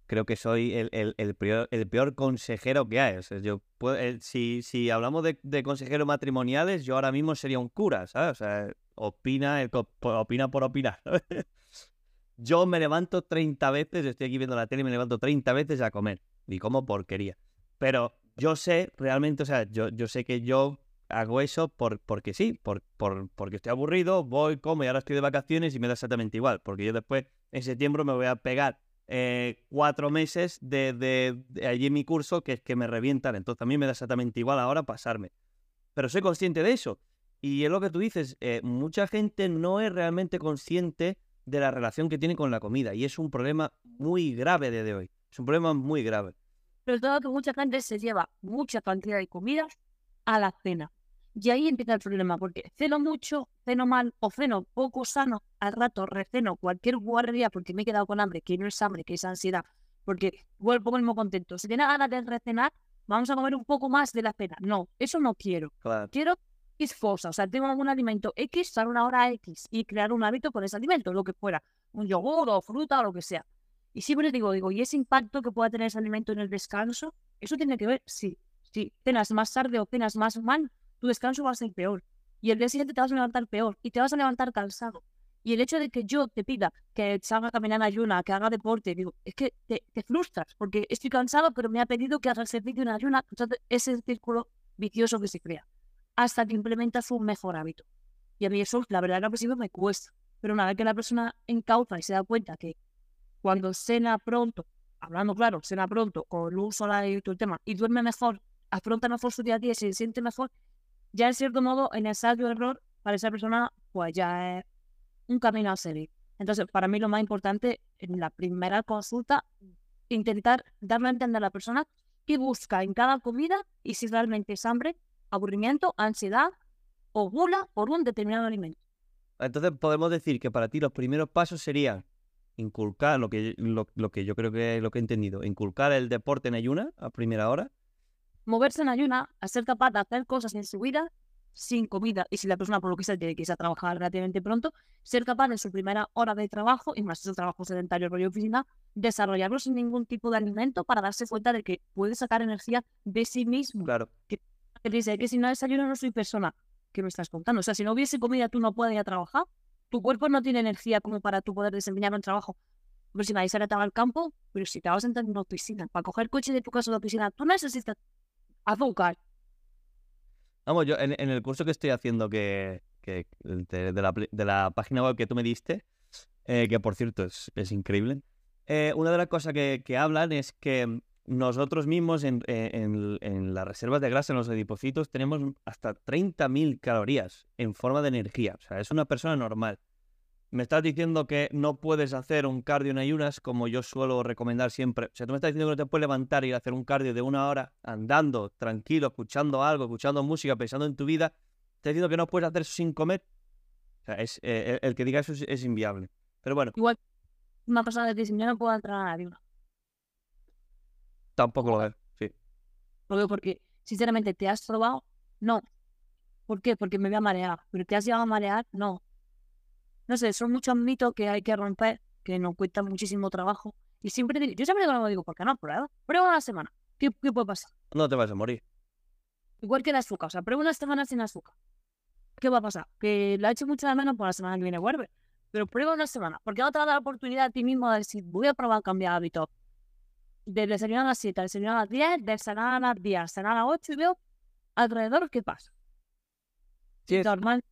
creo que soy el, el, el peor, el peor consejero que hay. O sea, yo puedo- eh, si, si hablamos de, de consejeros matrimoniales, yo ahora mismo sería un cura, ¿sabes? O sea, opina, el opina por opinar. <laughs> yo me levanto 30 veces, estoy aquí viendo la tele y me levanto 30 veces a comer. Y como porquería. Pero yo sé realmente, o sea, yo, yo sé que yo hago eso por, porque sí, por, por, porque estoy aburrido, voy, como y ahora estoy de vacaciones y me da exactamente igual. Porque yo después, en septiembre, me voy a pegar eh, cuatro meses de, de, allí en mi curso que es que me revientan. Entonces a mí me da exactamente igual ahora pasarme. Pero soy consciente de eso. Y es lo que tú dices, eh, mucha gente no es realmente consciente de la relación que tiene con la comida. Y es un problema muy grave desde hoy. Es un problema muy grave. Pero todo que mucha gente se lleva mucha cantidad de comida a la cena. Y ahí empieza el problema, porque ceno mucho, ceno mal o ceno poco sano, al rato receno cualquier guardia porque me he quedado con hambre, que no es hambre, que es ansiedad, porque vuelvo el mismo contento. Si tiene ganas de recenar, vamos a comer un poco más de la cena. No, eso no quiero. Quiero X cosa, o sea, tengo algún alimento X, a una hora X y crear un hábito con ese alimento, lo que fuera, un yogur o fruta o lo que sea. Y siempre digo, digo, ¿y ese impacto que pueda tener ese alimento en el descanso? ¿Eso tiene que ver? Sí. Si cenas más tarde o cenas más mal, tu descanso va a ser peor. Y el día siguiente te vas a levantar peor y te vas a levantar cansado. Y el hecho de que yo te pida que salga a caminar ayuna, que haga deporte, digo, es que te, frustras porque estoy cansado, pero me ha pedido que haga servicio en ayuna. Entonces, ese es el círculo vicioso que se crea hasta que implementas un mejor hábito. Y a mí eso, la verdad, al principio me cuesta. Pero una vez que la persona encauza y se da cuenta que cuando cena pronto, hablando claro, cena pronto, con luz solar y todo el tema, y duerme mejor, afronta mejor su día a día y se siente mejor, ya en cierto modo, en ensayo error, para esa persona, pues ya es un camino a seguir. Entonces, para mí lo más importante en la primera consulta, intentar darle a entender a la persona qué busca en cada comida y si realmente es hambre aburrimiento, ansiedad o gula por un determinado alimento. Entonces podemos decir que para ti los primeros pasos serían inculcar lo que, lo, que yo creo que es lo que he entendido, inculcar el deporte en ayuna a primera hora. Moverse en ayuna, a ser capaz de hacer cosas en su vida sin comida y si la persona por lo que sea tiene que irse a trabajar relativamente pronto, ser capaz en su primera hora de trabajo, y más el trabajo sedentario rollo oficina, desarrollarlo sin ningún tipo de alimento para darse cuenta de que puede sacar energía de sí mismo. Claro que dice que si no desayuno no soy persona. ¿Qué me estás contando? O sea, si no hubiese comida, tú no puedes ir a trabajar. Tu cuerpo no tiene energía como para tú poder desempeñar un trabajo. Pero si me vais a al campo, pero si te vas a entrar en una piscina, para coger coche de tu casa a la piscina, tú necesitas azúcar. Vamos, yo en, el curso que estoy haciendo que, de, la, página web que tú me diste, eh, que por cierto es, increíble, eh, una de las cosas que, que hablan es que nosotros mismos en, las reservas de grasa, en los adipocitos, tenemos hasta 30.000 calorías en forma de energía. O sea, es una persona normal. Me estás diciendo que no puedes hacer un cardio en ayunas como yo suelo recomendar siempre. O sea, tú me estás diciendo que no te puedes levantar y hacer un cardio de una hora andando, tranquilo, escuchando algo, escuchando música, pensando en tu vida. Estás diciendo que no puedes hacer eso sin comer. O sea, es, eh, el, que diga eso es, inviable. Pero bueno. Igual, una persona que dice, yo no puedo entrar a ayunas Tampoco lo es, sí. Porque, sinceramente, ¿te has probado? No. ¿Por qué? Porque me voy a marear. ¿Pero te has llegado a marear? No. No sé, son muchos mitos que hay que romper, que nos cuesta muchísimo trabajo. Y siempre digo, yo siempre digo, digo, ¿por qué no prueba? Prueba una semana. ¿Qué, ¿Qué, puede pasar? No te vas a morir. Igual que el azúcar. O sea, prueba una semana sin azúcar. ¿Qué va a pasar? Que la he hecho mucho de menos por la semana que viene vuelve. Pero prueba una semana. Porque no te va a dar la oportunidad a ti mismo de decir, voy a probar cambiar hábitos de desayunar a las 7, desayunar a las 10, de cenar a las 10, cenar a las 8 y veo alrededor qué pasa. Sí, normal,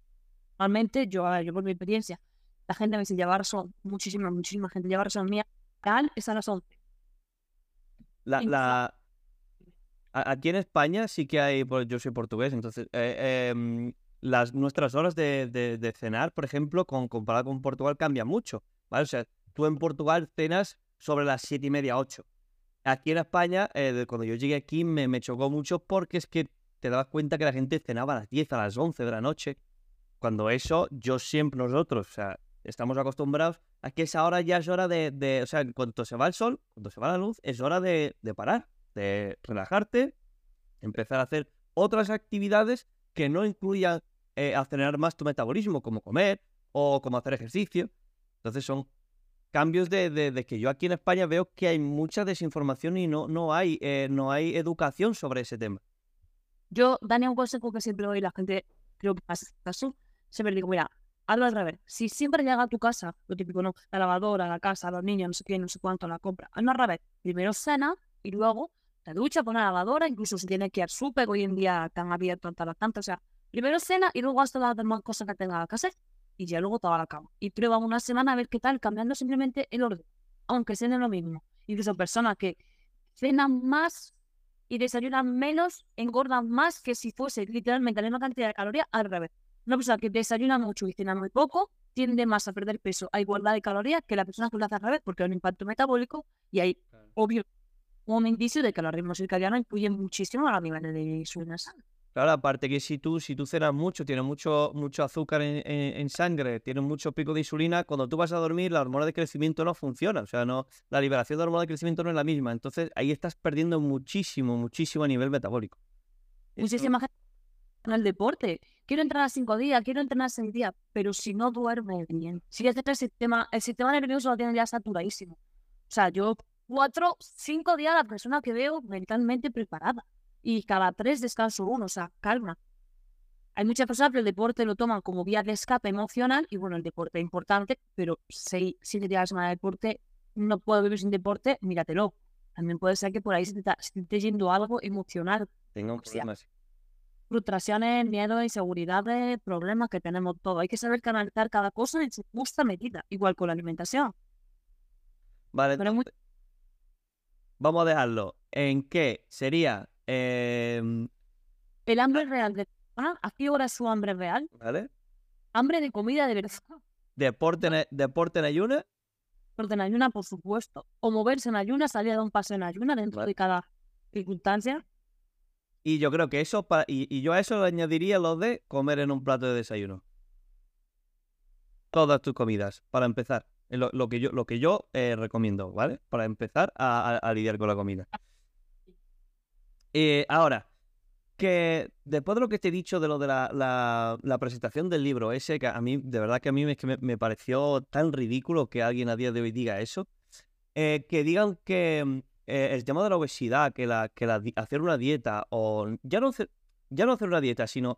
normalmente, yo, yo por mi experiencia, la gente me dice llevar son, muchísima, muchísima gente llevar son mía, tal, es a las 11. La, la... Aquí en España sí que hay, yo soy portugués, entonces eh, em, las, nuestras horas de, de, cenar, por ejemplo, con, comparado con Portugal, cambian mucho. ¿vale? O sea, tú en Portugal cenas sobre las siete y media, 8. Aquí en España, eh, cuando yo llegué aquí, me, chocó mucho porque es que te dabas cuenta que la gente cenaba a las 10, a las 11 de la noche. Cuando eso, yo siempre, nosotros, o sea, estamos acostumbrados a que esa hora ya es hora de, o sea, cuando se va el sol, cuando se va la luz, es hora de, de parar, de relajarte, empezar a hacer otras actividades que no incluyan eh, acelerar más tu metabolismo, como comer o como hacer ejercicio. Entonces son cambios de, que yo aquí en España veo que hay mucha desinformación y no, no, hay, eh, no hay educación sobre ese tema. Yo, Dani, un consejo que siempre doy la gente, creo que hace caso, siempre digo, mira, hazlo al revés. Si siempre llega a tu casa, lo típico, no, la lavadora, la casa, los niños, no sé qué, no sé cuánto, la compra, hazlo al revés. Primero cena y luego la ducha, pon la lavadora, incluso si tienes que ir súper, hoy en día están abiertos hasta las tantas, o sea, primero cena y luego hasta las demás cosas que tengas que hacer y ya luego te va a la cama. Y prueba una semana a ver qué tal, cambiando simplemente el orden, aunque cenen lo mismo. Incluso personas que cenan más y desayunan menos, engordan más que si fuese literalmente la misma cantidad de calorías al revés. Una persona que desayuna mucho y cena muy poco tiende más a perder peso a igualdad de calorías que la persona que lo hace al revés porque hay un impacto metabólico y hay, obvio, un indicio de que los ritmos circadianos influyen muchísimo a los niveles de insulina Claro, aparte que si tú, si tú cenas mucho, tienes mucho, mucho azúcar en, sangre, tienes mucho pico de insulina, cuando tú vas a dormir, la hormona de crecimiento no funciona. O sea, no, la liberación de hormona de crecimiento no es la misma. Entonces ahí estás perdiendo muchísimo, muchísimo a nivel metabólico. Muchísima gente en el deporte. Quiero entrenar cinco días, quiero entrenar seis días, pero si no duerme bien, si ya el sistema, el sistema nervioso lo tiene ya saturadísimo. O sea, yo cuatro, cinco días la persona que veo mentalmente preparada y cada tres descanso uno, o sea, calma. Hay muchas personas que el deporte lo toman como vía de escape emocional y bueno, el deporte es importante, pero si, si te tiras mal deporte, no puedo vivir sin deporte, míratelo. También puede ser que por ahí se te, esté yendo algo emocional. Tengo problemas. Frustraciones, miedo, inseguridades, problemas que tenemos todos. Hay que saber canalizar cada cosa en su justa medida, igual con la alimentación. Vale, vamos a dejarlo en qué sería Em, el hambre real de ¿A qué hora es su hambre real? ¿Vale? Hambre de comida de verdad. ¿Deporte en, deporte en ayuna? Deporte en ayuna, por supuesto. O moverse en ayuna, salir a un paseo en ayuna dentro de cada circunstancia. Y yo creo que eso, y, yo a eso le añadiría lo de comer en un plato de desayuno. Todas tus comidas, para empezar. Lo, que yo, lo que yo eh, recomiendo, ¿vale? Para empezar a lidiar con la comida. Eh, ahora, que después de lo que te he dicho de lo de la, presentación del libro ese, que a mí, de verdad que a mí me, pareció tan ridículo que alguien a día de hoy diga eso, eh, que digan que mm, eh, el tema de la obesidad, que, la, que hacer una dieta, o ya no, ya no hacer una dieta, sino,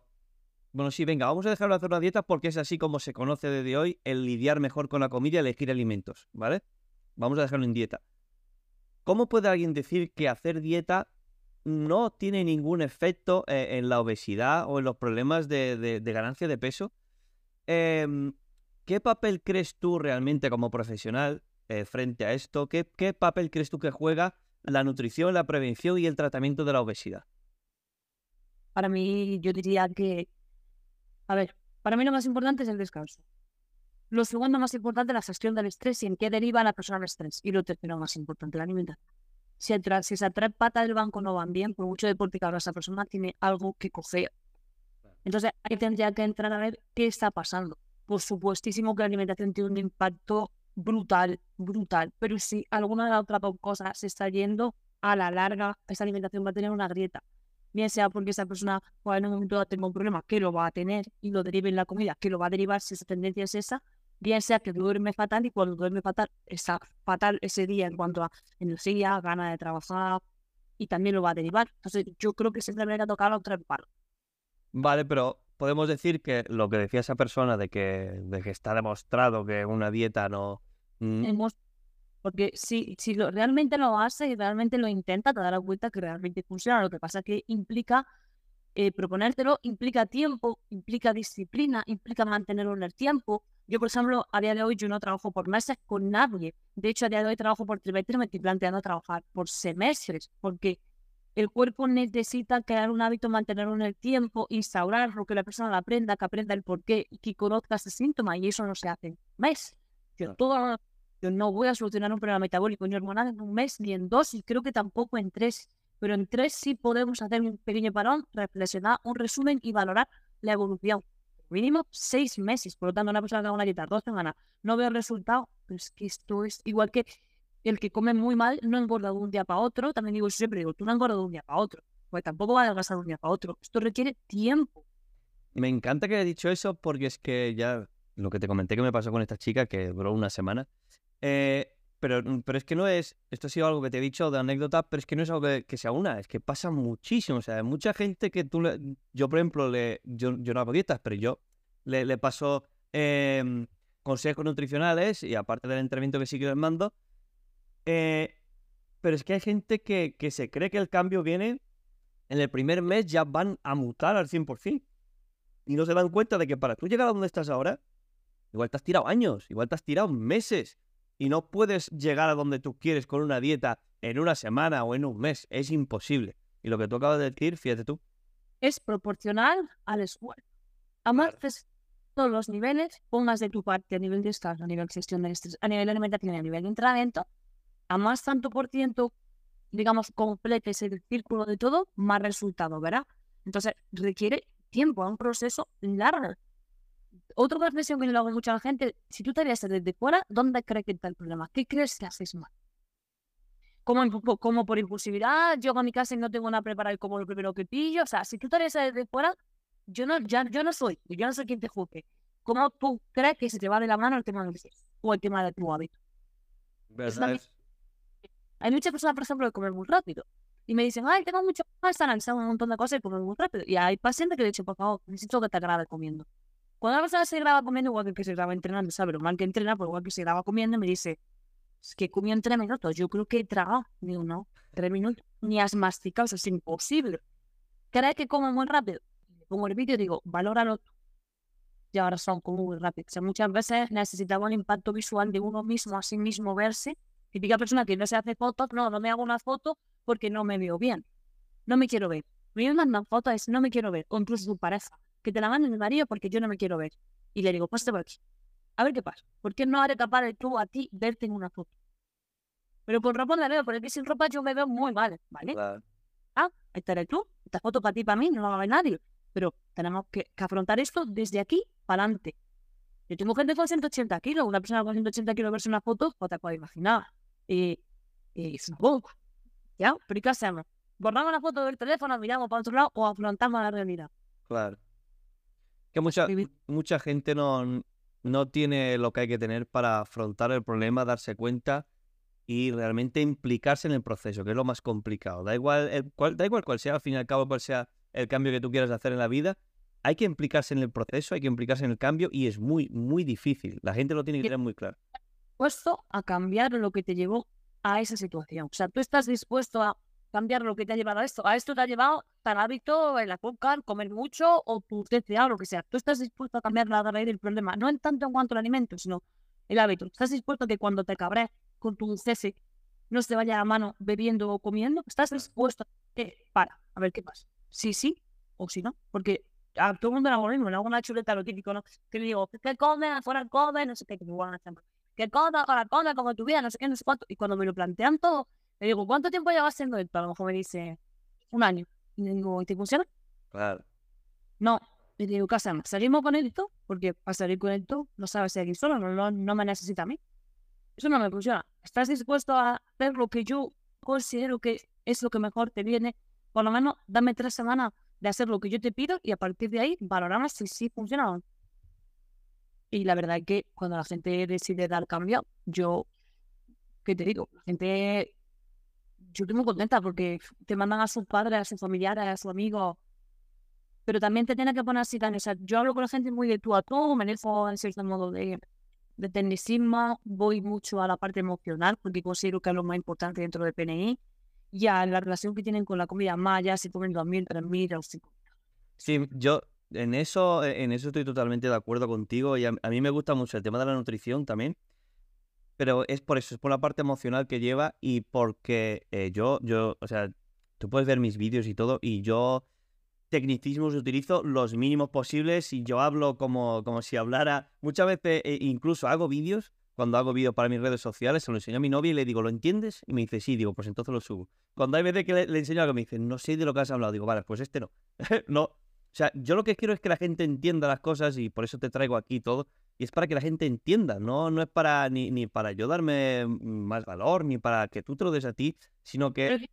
bueno, sí, venga, vamos a dejarlo de hacer una dieta porque es así como se conoce desde hoy el lidiar mejor con la comida y elegir alimentos, ¿vale? Vamos a dejarlo en dieta. ¿Cómo puede alguien decir que hacer dieta no tiene ningún efecto eh, en la obesidad o en los problemas de, ganancia de peso. Em, ¿Qué papel crees tú realmente como profesional eh, frente a esto? ¿Qué, papel crees tú que juega la nutrición, la prevención y el tratamiento de la obesidad? Para mí, yo diría que, a ver, para mí lo más importante es el descanso. Lo segundo más importante es la gestión del estrés y en qué deriva la persona del estrés. Y lo tercero más importante, la alimentación si, si esas tres patas del banco no van bien, por mucho deporte que ahora esa persona tiene algo que coger. Entonces ahí tendría que entrar a ver qué está pasando. Por supuestísimo que la alimentación tiene un impacto brutal, brutal, pero si alguna de las otras cosas se está yendo, a la larga esa alimentación va a tener una grieta. Bien sea porque esa persona pues, en un momento tenga un problema que lo va a tener y lo derive en la comida, que lo va a derivar si esa tendencia es esa, bien sea que duerme fatal y cuando duerme fatal, está fatal ese día en cuanto a energía, gana de trabajar y también lo va a derivar. Entonces yo creo que siempre debería tocar los tres palos. Vale, pero podemos decir que lo que decía esa persona de que, de que está demostrado que una dieta no... Mm. Porque si, si lo, realmente lo hace y realmente lo intenta, te darás cuenta que realmente funciona. Lo que pasa es que implica eh, proponértelo, implica tiempo, implica disciplina, implica mantenerlo en el tiempo, yo, por ejemplo, a día de hoy yo no trabajo por meses con nadie. De hecho, a día de hoy trabajo por trimestre, me estoy planteando trabajar por semestres, porque el cuerpo necesita crear un hábito, mantenerlo en el tiempo, instaurarlo, que la persona lo aprenda, que aprenda el porqué y que conozca ese síntoma, y eso no se hace en un mes. Yo, todo, yo no voy a solucionar un problema metabólico ni hormonal en un mes ni en dos, y creo que tampoco en tres, pero en tres sí podemos hacer un pequeño parón, reflexionar, un resumen y valorar la evolución mínimo seis meses. Por lo tanto, una persona que haga una dieta dos semanas no veo resultado, pero es que esto es igual que el que come muy mal no engorda de un día para otro. También digo siempre, digo, tú no engordas de un día para otro. Pues tampoco va a adelgazar de un día para otro. Esto requiere tiempo. Me encanta que haya dicho eso porque es que ya lo que te comenté que me pasó con esta chica que duró una semana. Eh, pero, mm, pero es que no es, esto ha sido algo que te he dicho de anécdota, pero es que no es algo que, sea una, es que pasa muchísimo. O sea, hay mucha gente que tú, le, yo por ejemplo, le, yo, no hago dietas, pero yo le, le paso em, consejos nutricionales y aparte del entrenamiento que sí que les mando. Eh, pero es que hay gente que, que se cree que el cambio viene en el primer mes, ya van a mutar al 100%. Y no se dan cuenta de que para tú llegar a donde estás ahora, igual te has tirado años, igual te has tirado meses. Y no puedes llegar a donde tú quieres con una dieta en una semana o en un mes. Es imposible. Y lo que tú acabas de decir, fíjate tú. Es proporcional al esfuerzo. Además, todos los niveles, pongas de tu parte a nivel de descanso, a nivel de gestión del estrés, a nivel de alimentación, a nivel de entrenamiento, a más tanto por ciento, digamos, completes el círculo de todo, más resultado, ¿verdad? Entonces, requiere tiempo, un proceso largo. Otra reflexión que yo le hago mucho a la gente, si tú te ves desde fuera, ¿dónde crees que está el problema? ¿Qué crees que haces mal? Como, como por impulsividad, yo con mi casa no tengo nada preparado como lo primero que pillo. O sea, si tú te ves desde fuera, yo no, ya, yo no soy, yo no soy quien te juzgue. ¿Cómo tú crees que se te va de la mano el tema del o el tema de tu hábito? Hay muchas personas, por ejemplo, que comen muy rápido. Y me dicen, ay, tengo mucho más, están un montón de cosas y comen muy rápido. Y hay pacientes que le dicen, por favor, necesito que te grabe comiendo. Cuando una persona se graba comiendo, igual que se graba entrenando, sabe lo mal que entrena, pero igual que se graba comiendo, me dice, es que comió en tres minutos. Yo creo que he tragado. Digo, no, tres minutos. Ni has masticado, es imposible. ¿Crees que como muy rápido? Pongo el vídeo digo, valóralo tú. Y ahora son como muy rápidos. Muchas veces necesitamos el impacto visual de uno mismo, a sí mismo verse Típica persona que no se hace fotos, no, no me hago una foto porque no me veo bien. No me quiero ver. Me mandan fotos, no me quiero ver. O incluso su pareja, que te la manden mi marido porque yo no me quiero ver. Y le digo, pásate por aquí. A ver qué pasa. ¿Por qué no haré capaz de tú a ti verte en una foto? Pero con ropa me veo, porque sin ropa yo me veo muy mal, ¿vale? Ah, esta eres tú. Esta foto para ti, para mí, no la va a ver nadie. Pero tenemos que, afrontar esto desde aquí para adelante. Yo tengo gente con 180 kilos. Una persona con 180 kilos verse una foto, no te puedes imaginar y, y poco. ¿Ya? Pero ¿qué hacemos? Borramos la foto del teléfono, miramos para otro lado o afrontamos la realidad. Claro. Que mucha, mucha gente no, no tiene lo que hay que tener para afrontar el problema, darse cuenta y realmente implicarse en el proceso, que es lo más complicado. Da igual, el, cual, da igual cuál sea, al fin y al cabo, cuál sea el cambio que tú quieras hacer en la vida, hay que implicarse en el proceso, hay que implicarse en el cambio y es muy, muy difícil. La gente lo tiene que tener muy claro dispuesto a cambiar lo que te llevó a esa situación. O sea, tú estás dispuesto a cambiar lo que te ha llevado a esto. A esto te ha llevado tal hábito, el azúcar, comer mucho o tu TCA o lo que sea. Tú estás dispuesto a cambiar la raíz del problema, no en tanto en cuanto al alimento, sino el hábito. Estás dispuesto a que cuando te cabres con tu cese no se vaya a mano bebiendo o comiendo. Estás dispuesto a que, para, a ver qué pasa. Sí, sí o sí no. Porque a todo el mundo le hago lo mismo, le hago una chuleta lo típico, ¿no? Que le digo, ¿qué come? Afuera come, no sé qué, que me van a hacer que cosa, la cosa, como tu vida, no sé qué, no sé cuánto. Y cuando me lo plantean todo, le digo, ¿cuánto tiempo llevas haciendo esto? A lo mejor me dice, un año. Y le digo, ¿y te funciona? Claro. No. Y digo, ¿qué hacemos? ¿Seguimos con esto? Porque para salir con esto no sabes seguir solo, no, no, no me necesita a mí. Eso no me funciona. ¿Estás dispuesto a hacer lo que yo considero que es lo que mejor te viene? Por lo menos dame tres semanas de hacer lo que yo te pido y a partir de ahí valoramos si sí funciona o no. Y la verdad es que cuando la gente decide dar cambio, yo, ¿qué te digo? La gente, yo estoy muy contenta porque te mandan a sus padres, a sus familiares, a sus amigos, pero también te tiene que poner así tan, o sea, yo hablo con la gente muy de tú a tú, me dejo en cierto modo de, de tecnicismo, voy mucho a la parte emocional porque considero que es lo más importante dentro de PNI y a la relación que tienen con la comida allá, si comen 2.000, 3.000 o 5.000. Sí, yo en eso, en eso estoy totalmente de acuerdo contigo y a, mí me gusta mucho el tema de la nutrición también, pero es por eso, es por la parte emocional que lleva y porque eh, yo, yo, o sea, tú puedes ver mis vídeos y todo y yo tecnicismos utilizo los mínimos posibles y yo hablo como, como si hablara, muchas veces eh, incluso hago vídeos, cuando hago vídeos para mis redes sociales, se lo enseño a mi novia y le digo, ¿lo entiendes? Y me dice, sí, digo, pues entonces lo subo. Cuando hay veces que le, le enseño algo, me dice, no sé de lo que has hablado, digo, vale, pues este no. <laughs> no, o sea, yo lo que quiero es que la gente entienda las cosas y por eso te traigo aquí todo. Y es para que la gente entienda, no, no es para ni, ni para yo darme más valor, ni para que tú te lo des a ti, sino que...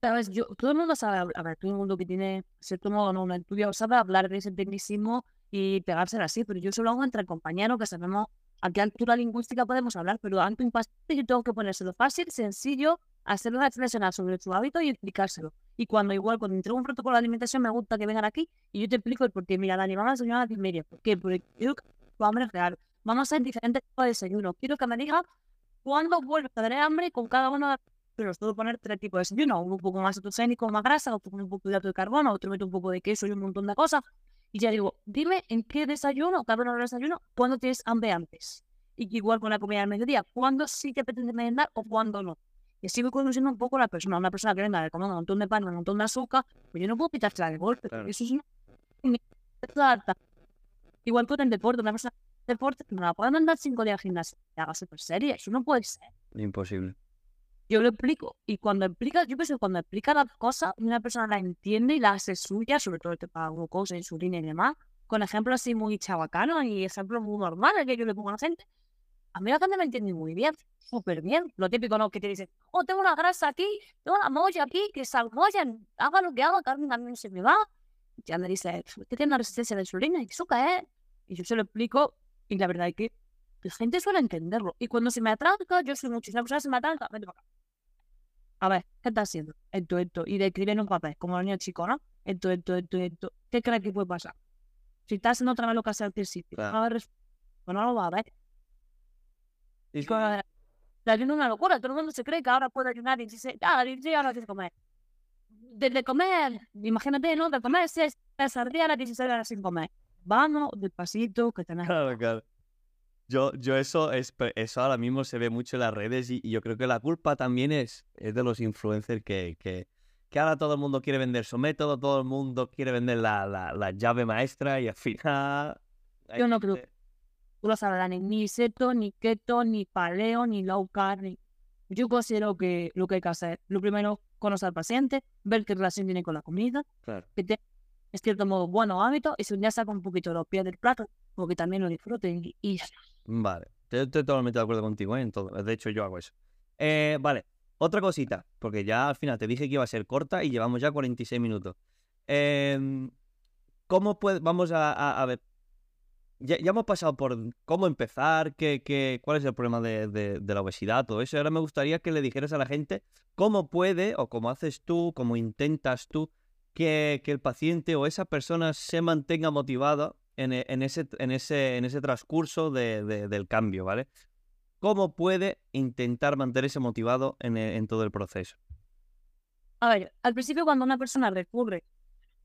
Sabes, yo, todo el mundo sabe, a ver, todo el mundo que tiene cierto modo no, un estudio sabe hablar de ese tecnicismo y pegárselo así, pero yo solo hago entre compañeros que sabemos a qué altura lingüística podemos hablar, pero ante un paciente yo tengo que ponérselo fácil, sencillo, hacerlo reflexionar sobre su hábito y explicárselo. Y cuando igual, cuando entrego un protocolo de alimentación, me gusta que vengan aquí y yo te explico el por qué. Mira, Dani, vamos a enseñar a mira, ¿por qué? Porque yo tu hambre real. Vamos a hacer diferentes tipos de desayuno. Quiero que me digas cuándo vuelves a tener hambre con cada uno de pero os puedo poner tres tipos de desayuno, uno un poco más cetogénico, más grasa, otro con un poco de hidrato de carbono, otro meto un poco de queso y un montón de cosas. Y ya digo, dime en qué desayuno, cada uno de desayuno, cuándo tienes hambre antes. Y igual con la comida del mediodía, cuándo sí te apetece merendar o cuándo no. Y así voy conociendo un poco a la persona. Una persona que venga de comer un montón de pan, un montón de azúcar, pues yo no puedo quitársela de golpe. Claro. Eso es una... <laughs> Igual con el deporte, una persona de deporte no la puede mandar cinco días al gimnasio. Que haga súper seria, eso no puede ser. Imposible. Yo lo explico. Y cuando explica, yo pienso que cuando explica las cosas, una persona la entiende y la hace suya, sobre todo el tema de glucosa, insulina y demás, con ejemplos así muy chabacanos y ejemplos muy normales que yo le pongo a la gente. A mí la gente me entiende muy bien, súper bien. Lo típico, ¿no? Que te dicen, oh, tengo una grasa aquí, tengo una molla aquí, que salmoya, haga lo que haga, Carmen, a mí no se me va. Ya me dice, usted tiene una resistencia a la insulina, ¿y qué es? Y yo se lo explico, y la verdad es que la gente suele entenderlo. Y cuando se me atraca, yo soy muchísima persona se me atraca, vete para acá. A ver, ¿qué estás haciendo? Esto, esto. Y de escribir en un papel, como los niños chicos, ¿no? Esto, esto, esto, esto. ¿Qué crees que puede pasar? Si estás haciendo otra vez lo que hace al principio, Claro. a haber res- pues no lo va a ver. Y- Es la ayuno es una locura. Todo el mundo se cree que ahora puede ayunar y dice, ah, sí, ahora tienes que comer. Desde comer, imagínate, ¿no? De comer 6 horas al día a las 16 horas sin comer. Vamos despacito, que tenés. Claro, claro. Yo, yo eso, es, eso ahora mismo se ve mucho en las redes y, y yo creo que la culpa también es, es de los influencers que, que, que ahora todo el mundo quiere vender su método, todo el mundo quiere vender la, la, la llave maestra y al final... Yo no creo- Tú lo sabrás, ni- seto, ni keto, ni paleo, ni low carb. ni- Yo considero que lo que hay que hacer, lo primero, conocer al paciente, ver qué relación tiene con la comida, Claro. que en cierto modo, buenos hábitos, y si ya saca un poquito los pies del plato, porque también lo disfruten y, y. Vale, yo estoy totalmente de acuerdo contigo ¿eh? en todo. De hecho, yo hago eso. Eh, vale, otra cosita, porque ya al final te dije que iba a ser corta y llevamos ya 46 minutos. Em, ¿Cómo puede, vamos a, a- ver, ya, ya hemos pasado por cómo empezar, qué, qué- cuál es el problema de, de- la obesidad, todo eso. Ahora me gustaría que le dijeras a la gente cómo puede o cómo haces tú, cómo intentas tú que, el paciente o esa persona se mantenga motivado en, e- ese, en, ese, en ese transcurso de- de- del cambio, ¿vale? ¿Cómo puede intentar mantenerse motivado en, e- en todo el proceso? A ver, al principio cuando una persona recurre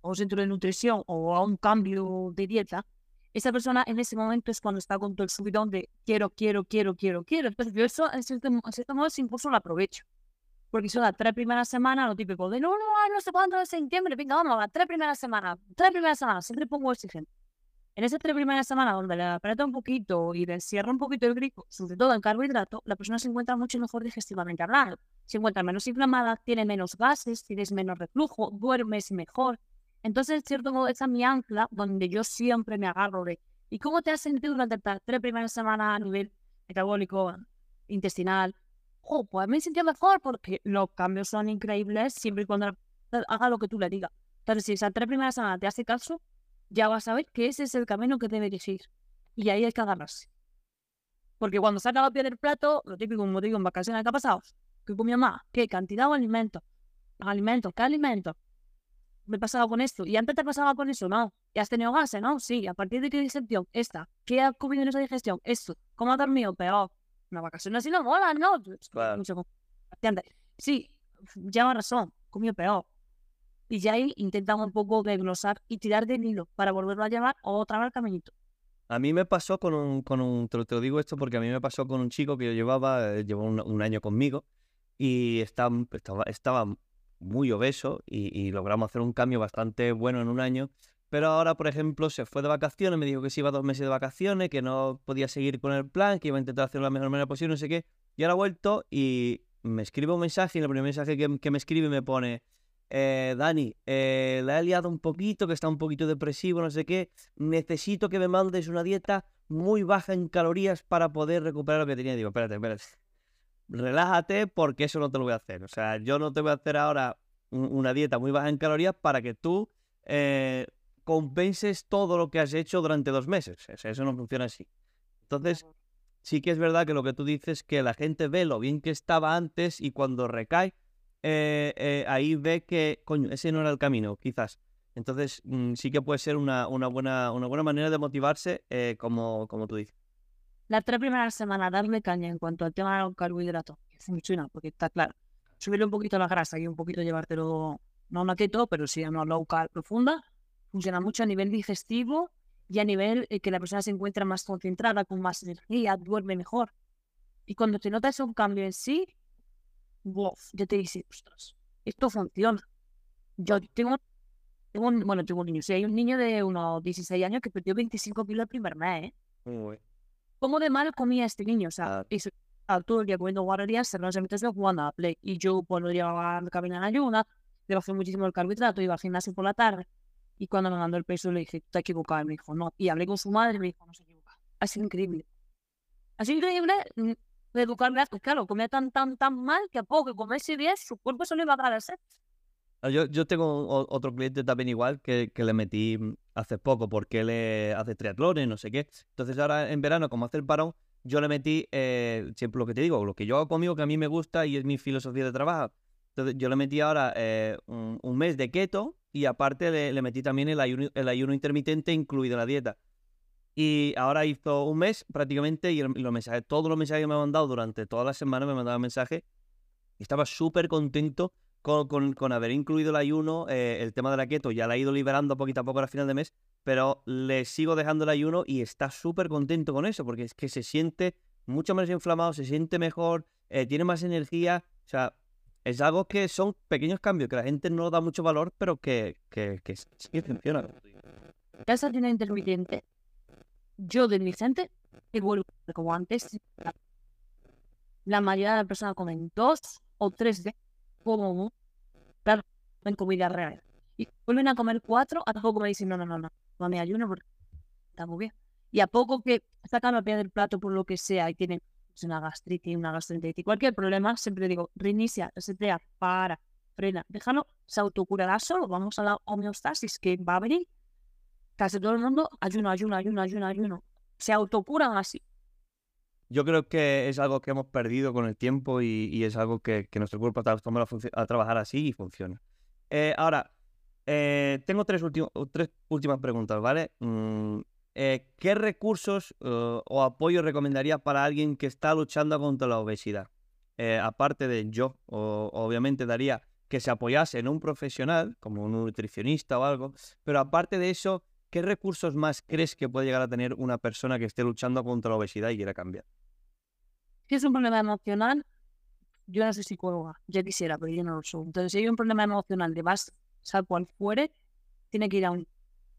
a un centro de nutrición o a un cambio de dieta, esa persona en ese momento es cuando está con todo el subidón de quiero, quiero, quiero, quiero, quiero. Entonces yo eso en cierto, en cierto modo ese impulso lo aprovecho. Porque son las tres primeras semanas, lo típico de no, no, no sé cuándo de septiembre, venga, vamos, las tres primeras semanas, tres primeras semanas, siempre pongo exigente. En esas tres primeras semanas donde le aprieta un poquito y le un poquito el grifo, sobre todo en carbohidrato, la persona se encuentra mucho mejor digestivamente hablando se encuentra menos inflamada, tiene menos gases, tienes menos reflujo, duermes mejor. Entonces, en cierto modo, esa es mi ancla donde yo siempre me agarro de ¿y cómo te has sentido durante estas tres primeras semanas a nivel metabólico, intestinal? Oh, pues me sentido mejor porque los cambios son increíbles siempre y cuando haga lo que tú le digas. Entonces, si esas tres primeras semanas te hace caso, ya vas a ver que ese es el camino que debe elegir. Y ahí hay que agarrarse. Porque cuando saca la piel del plato, lo típico, como digo, en vacaciones, ¿qué ha pasado? ¿Qué comió más? ¿Qué cantidad o alimentos? Alimentos, ¿qué alimentos? Me he pasado con esto. ¿Y antes te pasaba con eso? No. ¿Y has tenido gases? No. Sí. ¿A partir de qué digestión? Esta. ¿Qué has comido en esa digestión? Esto. ¿Cómo has dormido? Peor. Una vacación así no mola, ¿no? Claro. Mucho con- ¿Entiendes? Sí, lleva razón. Comió peor. Y ya ahí intentamos un poco desglosar y tirar del hilo para volverlo a llevar otra vez al caminito. A mí me pasó con un, con un te, lo, te lo digo esto porque a mí me pasó con un chico que yo llevaba, eh, llevó un, un año conmigo y estaba, estaba, estaba muy obeso y, y logramos hacer un cambio bastante bueno en un año. Pero ahora, por ejemplo, se fue de vacaciones, me dijo que se iba dos meses de vacaciones, que no podía seguir con el plan, que iba a intentar hacerlo de la mejor manera posible, no sé qué. Y ahora ha vuelto y me escribe un mensaje y el primer mensaje que, me escribe me pone, eh, Dani, eh, la he liado un poquito, que está un poquito depresivo, no sé qué. Necesito que me mandes una dieta muy baja en calorías para poder recuperar lo que tenía. Digo, espérate, espérate. Relájate porque eso no te lo voy a hacer. O sea, yo no te voy a hacer ahora un- una dieta muy baja en calorías para que tú eh, compenses todo lo que has hecho durante dos meses. Eso no funciona así. Entonces, sí que es verdad que lo que tú dices, que la gente ve lo bien que estaba antes y cuando recae, eh, eh, ahí ve que, coño, ese no era el camino, quizás. Entonces, mm, sí que puede ser una, una, buena, una buena manera de motivarse, eh, como, como tú dices. Las tres primeras semanas darle caña en cuanto al tema de los carbohidratos, que funciona, porque está claro. Subirle un poquito la grasa y un poquito llevártelo, no una keto, pero sí a una low carb profunda, funciona mucho a nivel digestivo y a nivel eh, que la persona se encuentra más concentrada, con más energía, duerme mejor. Y cuando te notas un cambio en sí, wow, ya te dices, ostras, esto funciona. Yo tengo, tengo un, bueno, tengo un niño, sí, hay un niño de unos 16 años que perdió 25 kilos el primer mes, ¿eh? ¿Cómo de mal comía este niño? O sea, eso, todo el día comiendo guarderías, se nos metes jugando a Play. Y yo, pues, lo llevaba a caminar en ayuna, le bajé muchísimo el carbohidrato, iba al gimnasio por la tarde. Y cuando me mandó el peso le dije, te has equivocado. Y me dijo, no. Y hablé con su madre y me dijo, no se equivoca. Así increíble. Así increíble mm, educarme. Pues claro, comía tan, tan, tan mal que a poco que comiese bien, su cuerpo se lo iba a agradecer. Ah, yo, yo tengo otro cliente también igual que, que le metí mm, hace poco porque él hace triatlones, no sé qué. Entonces ahora en verano, como hace el parón, yo le metí eh, siempre lo que te digo, lo que yo hago conmigo, que a mí me gusta y es mi filosofía de trabajo. Entonces yo le metí ahora eh, un, mes de keto y aparte le, metí también el ayuno, intermitente incluido en la dieta. Y ahora hizo un mes prácticamente y, los mensajes, todos los mensajes que me han mandado durante toda la semana me mandaban mensajes. Estaba súper contento con, con, haber incluido el ayuno, eh, el tema de la keto ya la he ido liberando poquito a poco al final de mes, pero le sigo dejando el ayuno y está súper contento con eso, porque es que se siente mucho menos inflamado, se siente mejor, eh, tiene más energía, o sea, es algo que son pequeños cambios que la gente no da mucho valor, pero que, que, que sí funciona. Esa tiene intermitente. Yo de mi gente, vuelvo como antes, la mayoría de las personas comen dos o tres veces como claro, en comida real. Y vuelven a comer cuatro, a poco me dicen, no, no, no, no, no me ayuno porque está muy bien. Y a poco que sacan a pie del plato por lo que sea y tienen una gastritis, una gastroenteritis, cualquier problema, siempre digo, reinicia, resetea, para, frena, déjalo, se autocurará solo, vamos a la homeostasis que va a venir. Casi todo el mundo, ayuno, ayuno, ayuno, ayuno, ayuno. Se autocuran así yo creo que es algo que hemos perdido con el tiempo y, es algo que, nuestro cuerpo está acostumbrado a, trabajar así y funciona. Eh, ahora, eh, tengo tres, tres últimas preguntas, ¿vale? Mm, eh, ¿Qué recursos o apoyo recomendarías para alguien que está luchando contra la obesidad? aparte de yo, obviamente daría que se apoyase en un profesional, como un nutricionista o algo, pero aparte de eso, ¿qué recursos más crees que puede llegar a tener una persona que esté luchando contra la obesidad y quiera cambiar? Si es un problema emocional, yo no soy psicóloga, ya quisiera, pero yo no lo soy. Entonces, si hay un problema emocional de vas, sea cual fuere, tiene que ir a un,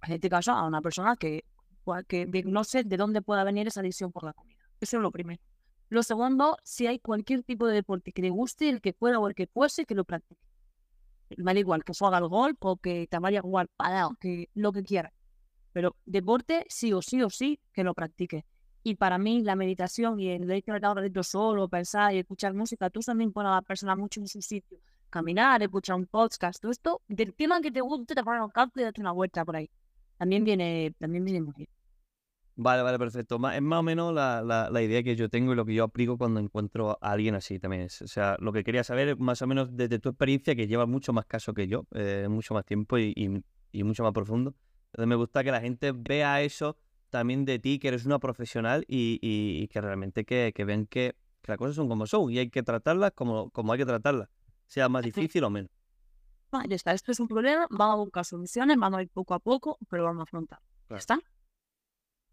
en este caso, a una persona que, que no sé de dónde pueda venir esa adicción por la comida. Eso es lo primero. Lo segundo, si hay cualquier tipo de deporte que le guste, el que pueda o el que fuese, que lo practique. Me da igual que juegue al golf o que te vaya a jugar parado, que lo que quiera. Pero deporte, sí o sí o sí, que lo practique. Y para mí la meditación y el hecho de estar dentro solo, pensar y escuchar música, tú también pones a la persona mucho en su sitio. Caminar, escuchar un podcast, todo esto, del tema que te guste, te pones un canto y date una vuelta por ahí. También viene, también viene muy bien. Vale, vale, perfecto. Es más o menos la, la, idea que yo tengo y lo que yo aplico cuando encuentro a alguien así también. Es, o sea, lo que quería saber, más o menos desde tu experiencia, que lleva mucho más caso que yo, eh, mucho más tiempo y, y, y mucho más profundo. Entonces me gusta que la gente vea eso también de ti, que eres una profesional y, que realmente que, que ven que, las cosas son como son y hay que tratarlas como, como hay que tratarlas, sea más difícil o menos. Vale, está, esto es un problema, vamos a buscar soluciones, vamos a ir poco a poco, pero vamos a afrontar. ¿Ya está?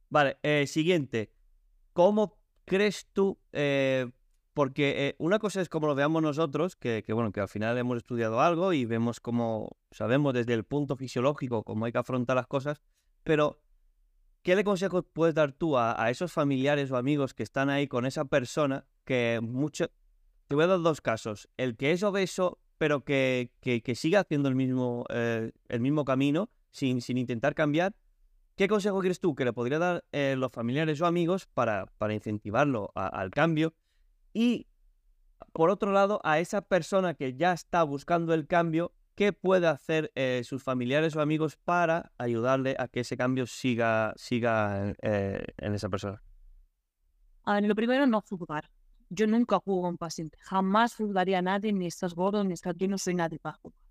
Vale, eh, siguiente. ¿Cómo crees tú? Eh, porque eh, una cosa es como lo veamos nosotros, que, que, bueno, que al final hemos estudiado algo y vemos cómo, sabemos desde el punto fisiológico cómo hay que afrontar las cosas, pero ¿Qué le consejos puedes dar tú a, esos familiares o amigos que están ahí con esa persona que mucho... Te voy a dar dos casos. El que es obeso, pero que, que, sigue haciendo el mismo, eh, el mismo camino sin, sin intentar cambiar. ¿Qué consejo crees tú que le podría dar eh, los familiares o amigos para, para incentivarlo al cambio? Y por otro lado, a esa persona que ya está buscando el cambio, ¿Qué puede hacer eh, sus familiares o amigos para ayudarle a que ese cambio siga, siga eh, en esa persona? A ver, lo primero, no juzgar. Yo nunca juzgo a un paciente. Jamás juzgaría a nadie, ni estás gordo, ni estás... Yo no soy nadie para juzgar.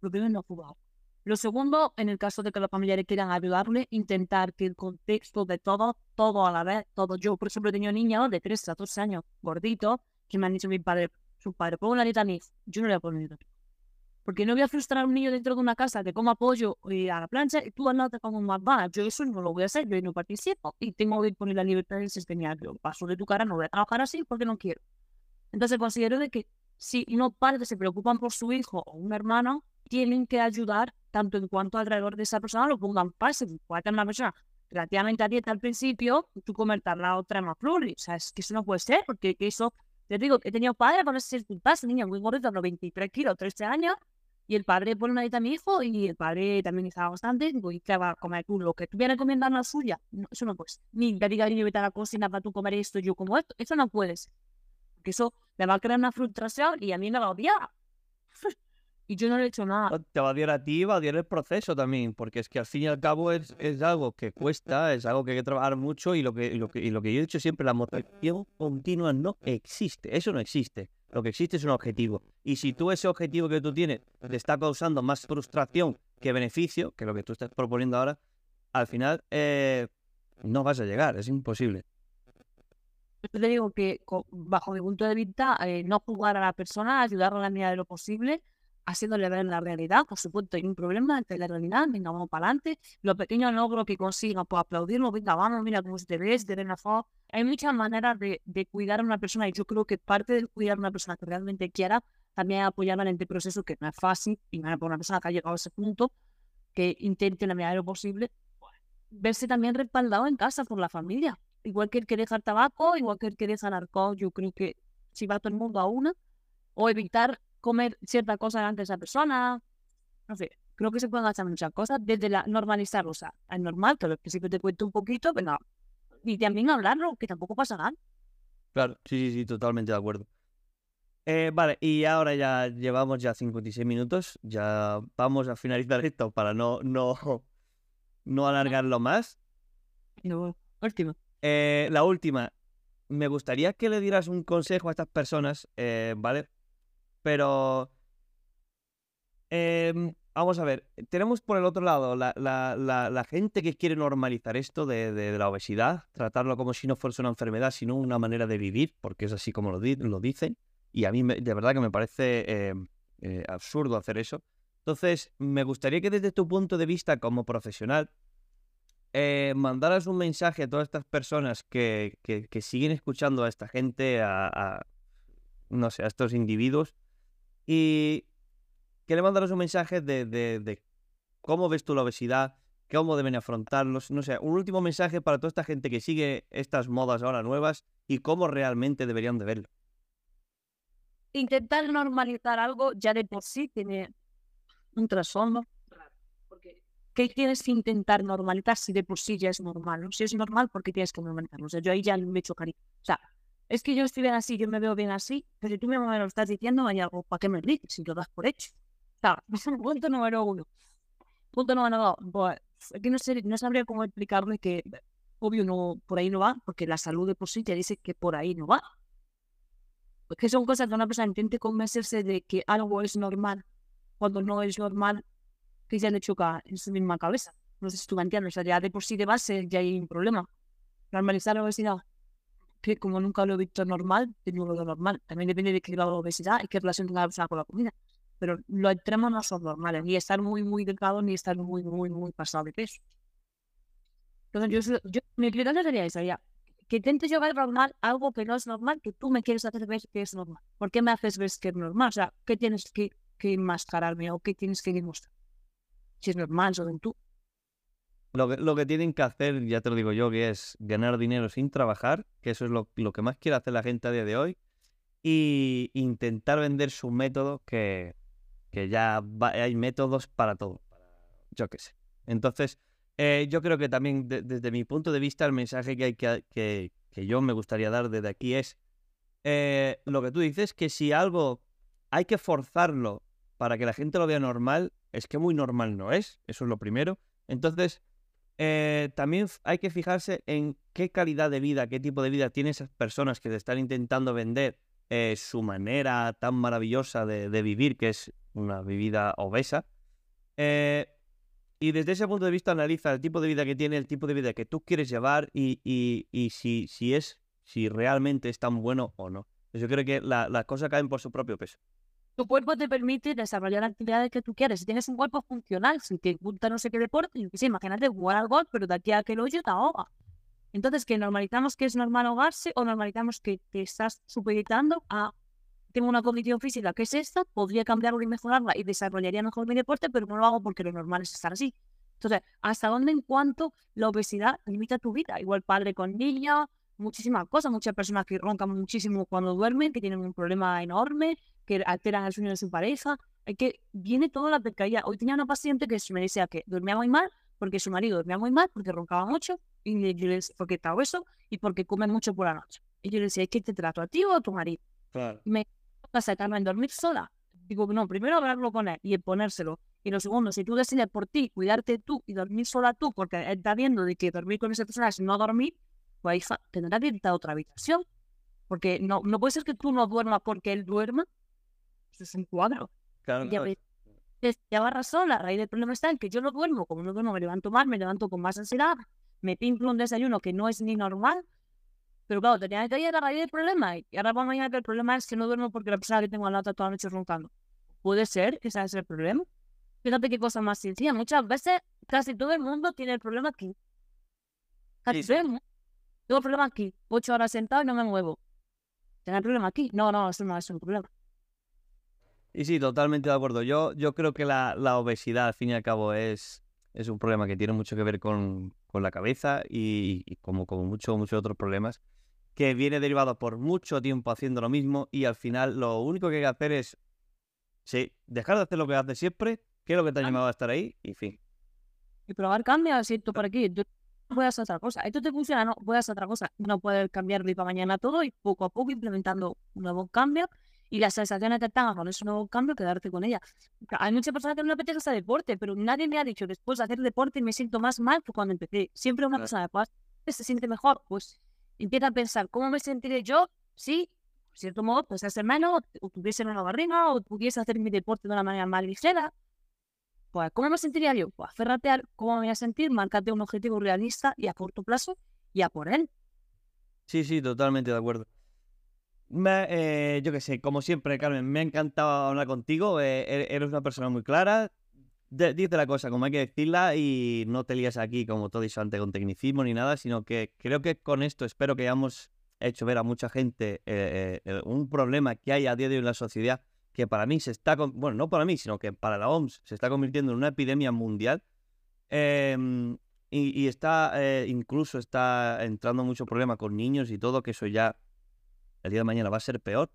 Lo primero, no juzgar. Lo segundo, en el caso de que los familiares quieran ayudarle, intentar que el contexto de todo, todo a la vez, todo. Yo, por ejemplo, tengo niños de 3 a 12 años, gorditos, que me han dicho mi padre, su padre, pon una dieta Yo no le voy a poner dieta Porque no voy a frustrar a un niño dentro de una casa que coma pollo y a la plancha y tú al lado te comes más. Yo eso no lo voy a hacer, yo no participo y tengo que poner la libertad del sistema. Yo paso de tu cara, no voy a trabajar así porque no quiero. Entonces considero de que si unos padres se preocupan por su hijo o un hermano, tienen que ayudar tanto en cuanto alrededor de esa persona lo pongan fácil. Puede tener una persona relativamente a dieta al principio, tú comer la otra más pluri. O sea, es que eso no puede ser, porque eso, te digo, he tenido padres con esas circunstancias, niña muy gordita, 93 kilos, 13 años, y el padre pone una dieta a mi hijo y el padre también estaba bastante, digo, ¿y qué va a comer tú? Lo que tú vienes comiendo la suya, eso no puedes. Ni te diga, niño, vete a la cocina para tú comer esto, yo como esto, eso no puedes. Porque eso le va a crear una frustración y a mí me va a odiar. Y yo no le he hecho nada. Te va a odiar a ti y va a odiar el proceso también, porque es que al fin y al cabo es, es algo que cuesta, es algo que hay que trabajar mucho y lo que, lo que, y lo que yo he dicho siempre, la motivación continua no existe, eso no existe. Lo que existe es un objetivo. Y si tú ese objetivo que tú tienes te está causando más frustración que beneficio, que lo que tú estás proponiendo ahora, al final eh, no vas a llegar, es imposible. Yo te digo que bajo mi punto de vista, eh, no jugar a la persona, ayudarla a la medida de lo posible, haciéndole ver la realidad. Por supuesto, hay un problema entre la realidad, venga, vamos para adelante. Los pequeños logros que consigan, pues aplaudirlo, venga, vamos, mira cómo te ves, de ver Hay muchas maneras de, de, cuidar a una persona y yo creo que parte de cuidar a una persona que realmente quiera también es apoyarla en este proceso que no es fácil y para una persona que ha llegado a ese punto, que intente la medida de lo posible, verse también respaldado en casa por la familia. Igual que el que deja el tabaco, igual que el que deja el alcohol, yo creo que si va todo el mundo a una, o evitar comer cierta cosa antes de esa persona. No sé, creo que se pueden hacer muchas cosas desde la normalizarlo. O sea, es normal que al principio te cuento un poquito, pero no. Y también hablarlo, que tampoco pasa nada. Claro, sí, sí, sí, totalmente de acuerdo. Eh, vale, y ahora ya llevamos ya 56 minutos. Ya vamos a finalizar <laughs> esto para no, no, no alargarlo más. No, última. Eh, la última. Me gustaría que le dieras un consejo a estas personas, eh, ¿vale? Pero... Em, vamos a ver, tenemos por el otro lado la, la, la, gente que quiere normalizar esto de, de, la obesidad, tratarlo como si no fuese una enfermedad, sino una manera de vivir, porque es así como lo, lo dicen. Y a mí de verdad que me parece em, eh, absurdo hacer eso. Entonces, me gustaría que desde tu punto de vista como profesional, eh, mandaras un mensaje a todas estas personas que, que, siguen escuchando a esta gente, a, no sé, a estos individuos, y que le mandaros un mensaje de, de, cómo ves tú la obesidad, cómo deben afrontarlos, no sé, un último mensaje para toda esta gente que sigue estas modas ahora nuevas y cómo realmente deberían de verlo. Intentar normalizar algo ya de por sí tiene un trasfondo. Porque ¿qué tienes que intentar normalizar si de por sí ya es normal? Si es normal, ¿por qué tienes que normalizarlo? O sea, yo ahí ya me chocaría. O sea, es que yo estoy bien así, yo me veo bien así, pero tú me lo estás diciendo, hay algo para qué me dices si lo das por hecho. <laughs> punto número uno. Punto número dos, pues, aquí no, sé, no sabría cómo explicarme que, obvio, no por ahí no va, porque la salud de por sí ya dice que por ahí no va. Porque son cosas que una persona intente convencerse de que algo es normal, cuando no es normal, que ya le choca en su misma cabeza. No sé si tú me entiendes, o sea, ya de por sí de base ya hay un problema. Normalizar la obesidad que como nunca lo he visto normal, tengo lo normal. También depende de qué grado de obesidad y qué relación tenga la persona con la comida. Pero los extremos no son normales, ni estar muy, muy delgado, ni estar muy, muy, muy pasado de peso. Entonces, yo, yo mi criterio sería esa, ya. Que intentes llevar normal algo que no es normal, que tú me quieres hacer ver que es normal. ¿Por qué me haces ver que es normal? O sea, ¿qué tienes que, que enmascararme o qué tienes que demostrar? Si es normal, solo tú. Lo que, lo que tienen que hacer, ya te lo digo yo, que es ganar dinero sin trabajar, que eso es lo, lo que más quiere hacer la gente a día de hoy, y intentar vender su método, que, que ya hay métodos para todo, yo qué sé. Entonces, eh, yo creo que también desde mi punto de vista el mensaje que, hay que, que, que yo me gustaría dar desde aquí es eh, lo que tú dices, que si algo hay que forzarlo para que la gente lo vea normal, es que muy normal no es, eso es lo primero. Entonces, eh, también hay que fijarse en qué calidad de vida, qué tipo de vida tienen esas personas que te están intentando vender eh, su manera tan maravillosa de, vivir, que es una vivida obesa. Eh, y desde ese punto de vista analiza el tipo de vida que tiene, el tipo de vida que tú quieres llevar y, si, es, si realmente es tan bueno o no. Yo creo que las cosas caen por su propio peso. Tu cuerpo te permite desarrollar actividades que tú quieres. Si tienes un cuerpo funcional, si te gusta no sé qué deporte, sí, imagínate jugar al golf, pero de aquí a que lo hoyo te ahoga. Entonces, que normalizamos que es normal ahogarse o normalizamos que te estás supeditando a tengo una condición física que es esta, podría cambiarla y mejorarla y desarrollaría mejor mi deporte, pero no lo hago porque lo normal es estar así. Entonces, ¿hasta dónde en cuanto la obesidad limita tu vida? Igual padre con niña, muchísimas cosas, muchas personas que roncan muchísimo cuando duermen, que tienen un problema enorme, que alteran el sueño de su pareja, es que viene toda la pescadilla. Hoy tenía una paciente que me decía que dormía muy mal porque su marido dormía muy mal, porque roncaba mucho, y yo le decía, porque está obeso y porque come mucho por la noche. Y yo le decía, ¿es que te trato a ti o a tu marido? Claro. Me a sacarme en dormir sola. Digo, no, primero hablarlo con él y ponérselo. Y lo segundo, si tú decides por ti, cuidarte tú y dormir sola tú, porque él está viendo de que dormir con esa persona es no dormir, pues hija, tendrá que irte a otra habitación. Porque no, no puede ser que tú no duermas porque él duerma. Eso es un cuadro. Claro, Ya, ves, es- lleva razón, la raíz del problema está en que yo no duermo, como no duermo me levanto mal, me levanto con más ansiedad, me pimplo un desayuno que no es ni normal, pero claro, tenía que ir a la raíz del problema, y ahora vamos a que el problema es que no duermo porque la persona que tengo al lado toda la noche roncando. Puede ser que ese es el problema. Fíjate qué cosa más sencilla, muchas veces casi todo el mundo tiene el problema aquí. Casi Sí, todo el mundo. Tengo problema aquí, ocho horas sentado y no me muevo. ¿Tengo problema aquí? No, no, eso no es un problema. Y sí, totalmente de acuerdo. Yo, yo creo que la, la obesidad, al fin y al cabo, es, es un problema que tiene mucho que ver con, con la cabeza y, y como, como muchos muchos otros problemas, que viene derivado por mucho tiempo haciendo lo mismo y al final lo único que hay que hacer es sí, dejar de hacer lo que haces siempre, que es lo que te ha llamado a estar ahí, y fin. y probar cambios, si esto por aquí, tú voy a hacer otra cosa. Esto te funciona, no, voy a hacer otra cosa. No puedes cambiar de para mañana todo y poco a poco implementando un nuevo cambio y las sensaciones que tengas con ese nuevo cambio, quedarte con ella. Hay muchas personas que no les apetece hacer deporte, pero nadie me ha dicho después de hacer deporte me siento más mal que cuando empecé. Siempre una persona después se siente mejor, pues empieza a pensar, ¿cómo me sentiré yo si, por cierto modo, pues hacer menos, o tuviese una barriga, o pudiese hacer mi deporte de una manera más ligera? Pues, ¿cómo me sentiría yo? Pues aférrate a cómo me voy a sentir, márcate un objetivo realista y a corto plazo y a por él. Sí, sí, totalmente de acuerdo. Eh, yo qué sé, como siempre, Carmen, me ha encantado hablar contigo. eh, e- eres una persona muy clara. de- dice la cosa como hay que decirla y no te lías aquí, como todo dicho antes, con tecnicismo ni nada, sino que creo que con esto espero que hayamos hecho ver a mucha gente eh, un problema que hay a día de hoy en la sociedad que para mí se está, bueno, no para mí, sino que para la OMS se está convirtiendo en una epidemia mundial. Em, y, y está, eh, incluso está entrando mucho problema con niños y todo, que eso ya el día de mañana va a ser peor.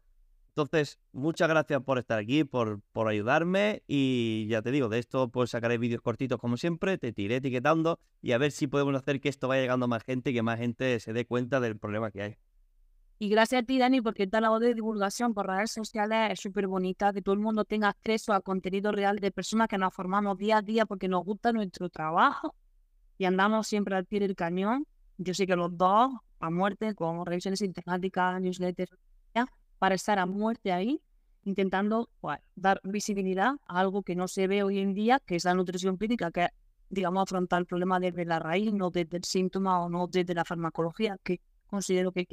Entonces, muchas gracias por estar aquí, por, por ayudarme y ya te digo, de esto pues sacaré vídeos cortitos como siempre, te tiré etiquetando y a ver si podemos hacer que esto vaya llegando a más gente y que más gente se dé cuenta del problema que hay. Y gracias a ti, Dani, porque esta labor de divulgación por redes sociales es súper bonita, que todo el mundo tenga acceso a contenido real de personas que nos formamos día a día porque nos gusta nuestro trabajo y andamos siempre al pie del cañón. Yo sé que los dos, a muerte, con revisiones sistemáticas, newsletters, para estar a muerte ahí, intentando pues, dar visibilidad a algo que no se ve hoy en día, que es la nutrición clínica, que digamos, afrontar el problema desde la raíz, no desde el síntoma o no desde la farmacología, que considero que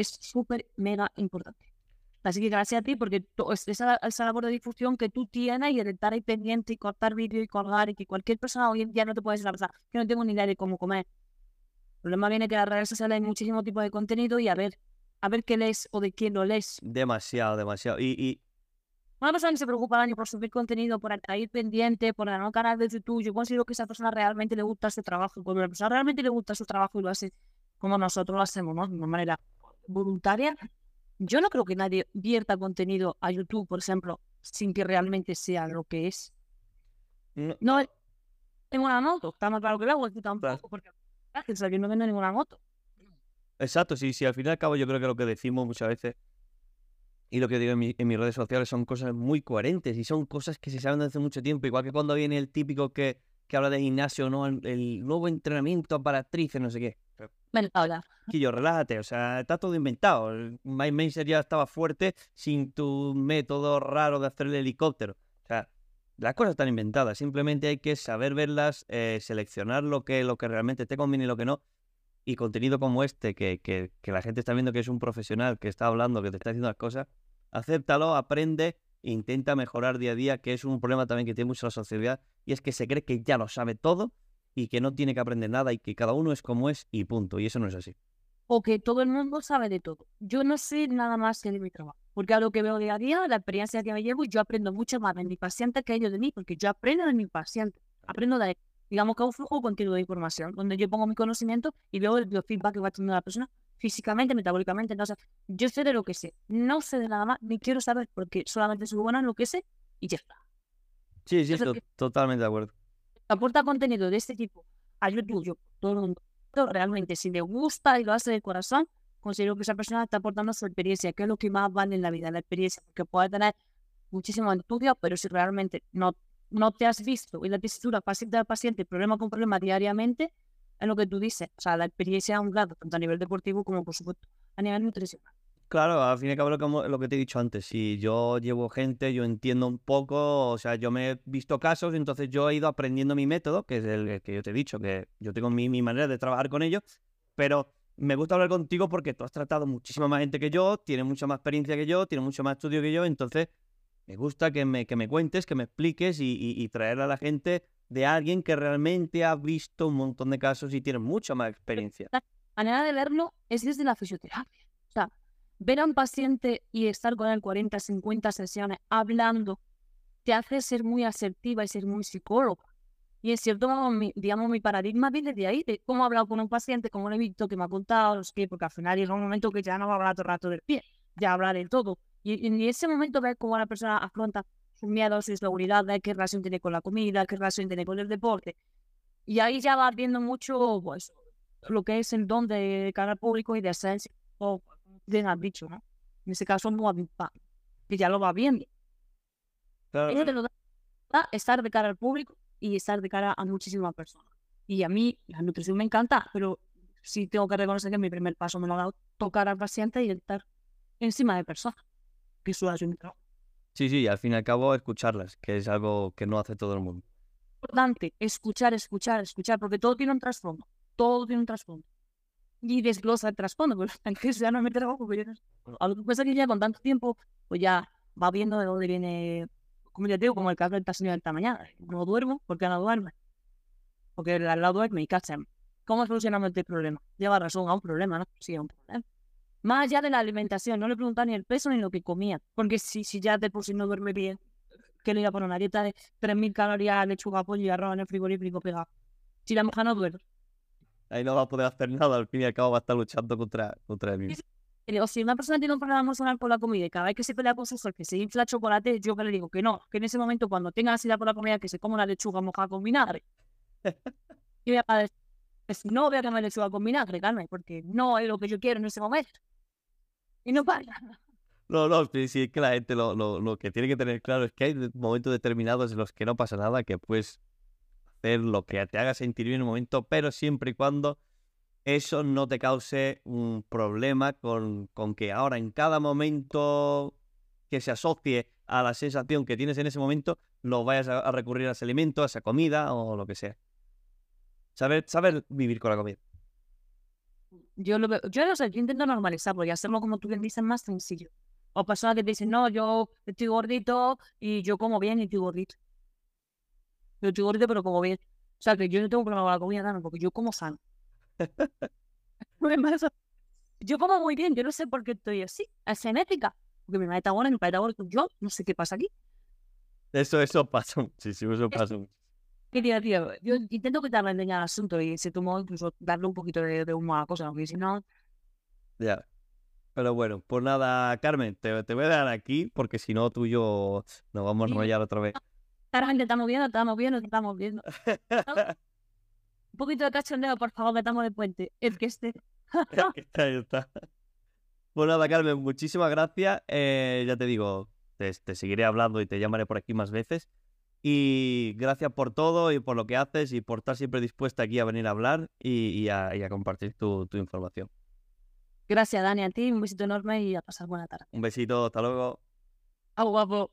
es súper mega importante. Así que gracias a ti, porque esa, esa labor de difusión que tú tienes y el estar ahí pendiente y cortar vídeo y colgar y que cualquier persona hoy en día no te puede decir la verdad, que no tengo ni idea de cómo comer. El problema viene que en las redes sociales hay muchísimo tipo de contenido y a ver, a ver qué lees o de quién lo lees. Demasiado, demasiado. Y, y Una persona que se preocupa Dani, por subir contenido, por estar ahí pendiente, por ganar un canal de YouTube, yo considero que esa persona realmente le gusta su trabajo. Cuando la persona realmente le gusta su trabajo y lo hace como nosotros lo hacemos, ¿no? De una manera voluntaria, yo no creo que nadie vierta contenido a YouTube, por ejemplo, sin que realmente sea lo que es. no- No tengo una moto, está más claro que el agua, tú tampoco, Claro. porque yo no vendo ninguna moto. Exacto, sí, sí, al fin y al cabo yo creo que lo que decimos muchas veces y lo que digo en, mi- en mis redes sociales son cosas muy coherentes y son cosas que se saben desde hace mucho tiempo, igual que cuando viene el típico que, que habla de gimnasio, ¿no? El, el nuevo entrenamiento para actrices, no sé qué. Ven, habla. Quillo, relájate, o sea, está todo inventado. My Maser ya estaba fuerte sin tu método raro de hacer el helicóptero. O sea, las cosas están inventadas, simplemente hay que saber verlas, eh, seleccionar lo que, lo que realmente te conviene y lo que no. Y contenido como este, que, que, que la gente está viendo que es un profesional, que está hablando, que te está haciendo las cosas, acéptalo, aprende intenta mejorar día a día, que es un problema también que tiene mucho la sociedad, y es que se cree que ya lo sabe todo y que no tiene que aprender nada y que cada uno es como es y punto. Y eso no es así. O que todo el mundo sabe de todo. Yo no sé nada más que de mi trabajo. Porque a lo que veo día a día, la experiencia que me llevo, yo aprendo mucho más de mi paciente que ellos de mí, porque yo aprendo de mi paciente. Aprendo de, digamos que un flujo continuo de información, donde yo pongo mi conocimiento y veo el biofeedback que va teniendo la persona físicamente, metabólicamente. Entonces, yo sé de lo que sé. No sé de nada más, ni quiero saber, porque solamente soy buena en lo que sé y ya está. Sí, sí, estoy totalmente de acuerdo. Aporta contenido de este tipo a YouTube, yo, todo el mundo. Realmente, si le gusta y lo hace de corazón, considero que esa persona está aportando su experiencia, que es lo que más vale en la vida, la experiencia, porque puede tener muchísimo estudio, pero si realmente no, no te has visto y la tesitura paciente al paciente, problema con problema diariamente, es lo que tú dices. O sea, la experiencia es un grado, tanto a nivel deportivo como, por supuesto, a nivel nutricional. Claro, al fin y al cabo lo, lo que te he dicho antes, si yo llevo gente, yo entiendo un poco, o sea, yo me he visto casos, entonces yo he ido aprendiendo mi método, que es el que yo te he dicho, que yo tengo mi, mi manera de trabajar con ellos, pero me gusta hablar contigo porque tú has tratado muchísima más gente que yo, tienes mucha más experiencia que yo, tienes mucho más estudio que yo, entonces me gusta que me, que me cuentes, que me expliques y, y, traer a la gente de alguien que realmente ha visto un montón de casos y tiene mucha más experiencia. La manera de verlo es desde la fisioterapia. O sea, ver a un paciente y estar con él 40, 50 sesiones hablando te hace ser muy asertiva y ser muy psicóloga. Y es cierto mi, digamos, mi paradigma viene de ahí, de cómo he hablado con un paciente, cómo lo he visto, que me ha contado los pies, porque al final llega un momento que ya no va a hablar todo el rato del pie, ya habla de todo. Y, en ese momento ver cómo la persona afronta sus miedos, su inseguridad, de qué relación tiene con la comida, qué relación tiene con el deporte. Y ahí ya va viendo mucho pues, lo que es el don de cara al público y de esencia, o bien has dicho, ¿no? En ese caso, no que ya lo va viendo. Claro. estar de cara al público y estar de cara a muchísimas personas. Y a mí la nutrición me encanta, pero sí tengo que reconocer que mi primer paso me lo ha dado tocar al paciente y estar encima de personas, que eso es un trabajo. Sí, sí, al fin y al cabo escucharlas, que es algo que no hace todo el mundo. Importante, escuchar, escuchar, escuchar, porque todo tiene un trasfondo, todo tiene un trasfondo. Y desglosa el trasfondo, pues <laughs> aunque ya no me trabajo, porque ya, a lo que pasa que ya con tanto tiempo, pues ya va viendo de dónde viene como ya digo, como el caso de esta señora esta mañana. No duermo, porque no duerme? Porque al lado duerme y cacha. ¿Cómo solucionamos este problema? Lleva razón a un problema, ¿no? Sí, a un problema. Más allá de la alimentación, no le preguntan ni el peso ni lo que comía. Porque si, si ya de por sí no duerme bien, que le iba a poner una dieta de 3.000 calorías, lechuga, pollo y arroz en el frigorífico pegado. Si la mujer no duerme. Ahí no va a poder hacer nada, al fin y al cabo va a estar luchando contra, contra el mismo. O si una persona tiene un problema emocional por la comida y cada vez que se pelea con su que se infla chocolate, yo que le digo que no, que en ese momento cuando tenga ansiedad por la comida, que se coma una lechuga mojada con vinagre. <laughs> y voy a decir, no voy a comer lechuga con vinagre, Carmen, porque no es lo que yo quiero en ese momento. Y no pasa. No, no, sí, es que la gente lo, lo, lo, que tiene que tener claro es que hay momentos determinados en los que no pasa nada, que puedes hacer lo que te haga sentir bien en un momento, pero siempre y cuando eso no te cause un problema con, con que ahora en cada momento que se asocie a la sensación que tienes en ese momento, lo vayas a, recurrir a ese alimento, a esa comida o lo que sea. Saber, saber vivir con la comida. Yo lo veo, yo no sé, yo intento normalizarlo y hacerlo como tú bien dices más sencillo. O personas que te dicen, no, yo estoy gordito y yo como bien y estoy gordito. Yo estoy gordito pero como bien. O sea que yo no tengo problema con la comida, porque yo como sano. <laughs> yo como muy bien, yo no sé por qué estoy así. Es genética. Porque mi madre está buena, mi padre está bueno, yo no sé qué pasa aquí. Eso, eso pasa muchísimo, eso pasa. Quería, tío, yo intento quitarle el al asunto y se tomó incluso darle un poquito de, de humo a la cosa, porque si no... Ya. Pero bueno, pues nada, Carmen, te, te voy a dar aquí, porque si no tú y yo nos vamos a enrollar otra vez. Claramente estamos viendo, estamos viendo, estamos viendo. Un poquito de cachondeo, por favor, metamos de puente. El que <laughs> esté. ahí está. Bueno, nada, Carmen, muchísimas gracias. Eh, ya te digo, te, seguiré hablando y te llamaré por aquí más veces. Y gracias por todo y por lo que haces y por estar siempre dispuesta aquí a venir a hablar y, a, compartir tu, tu, información. Gracias, Dani, a ti. Un besito enorme y a pasar buena tarde. Un besito, hasta luego. A guapo.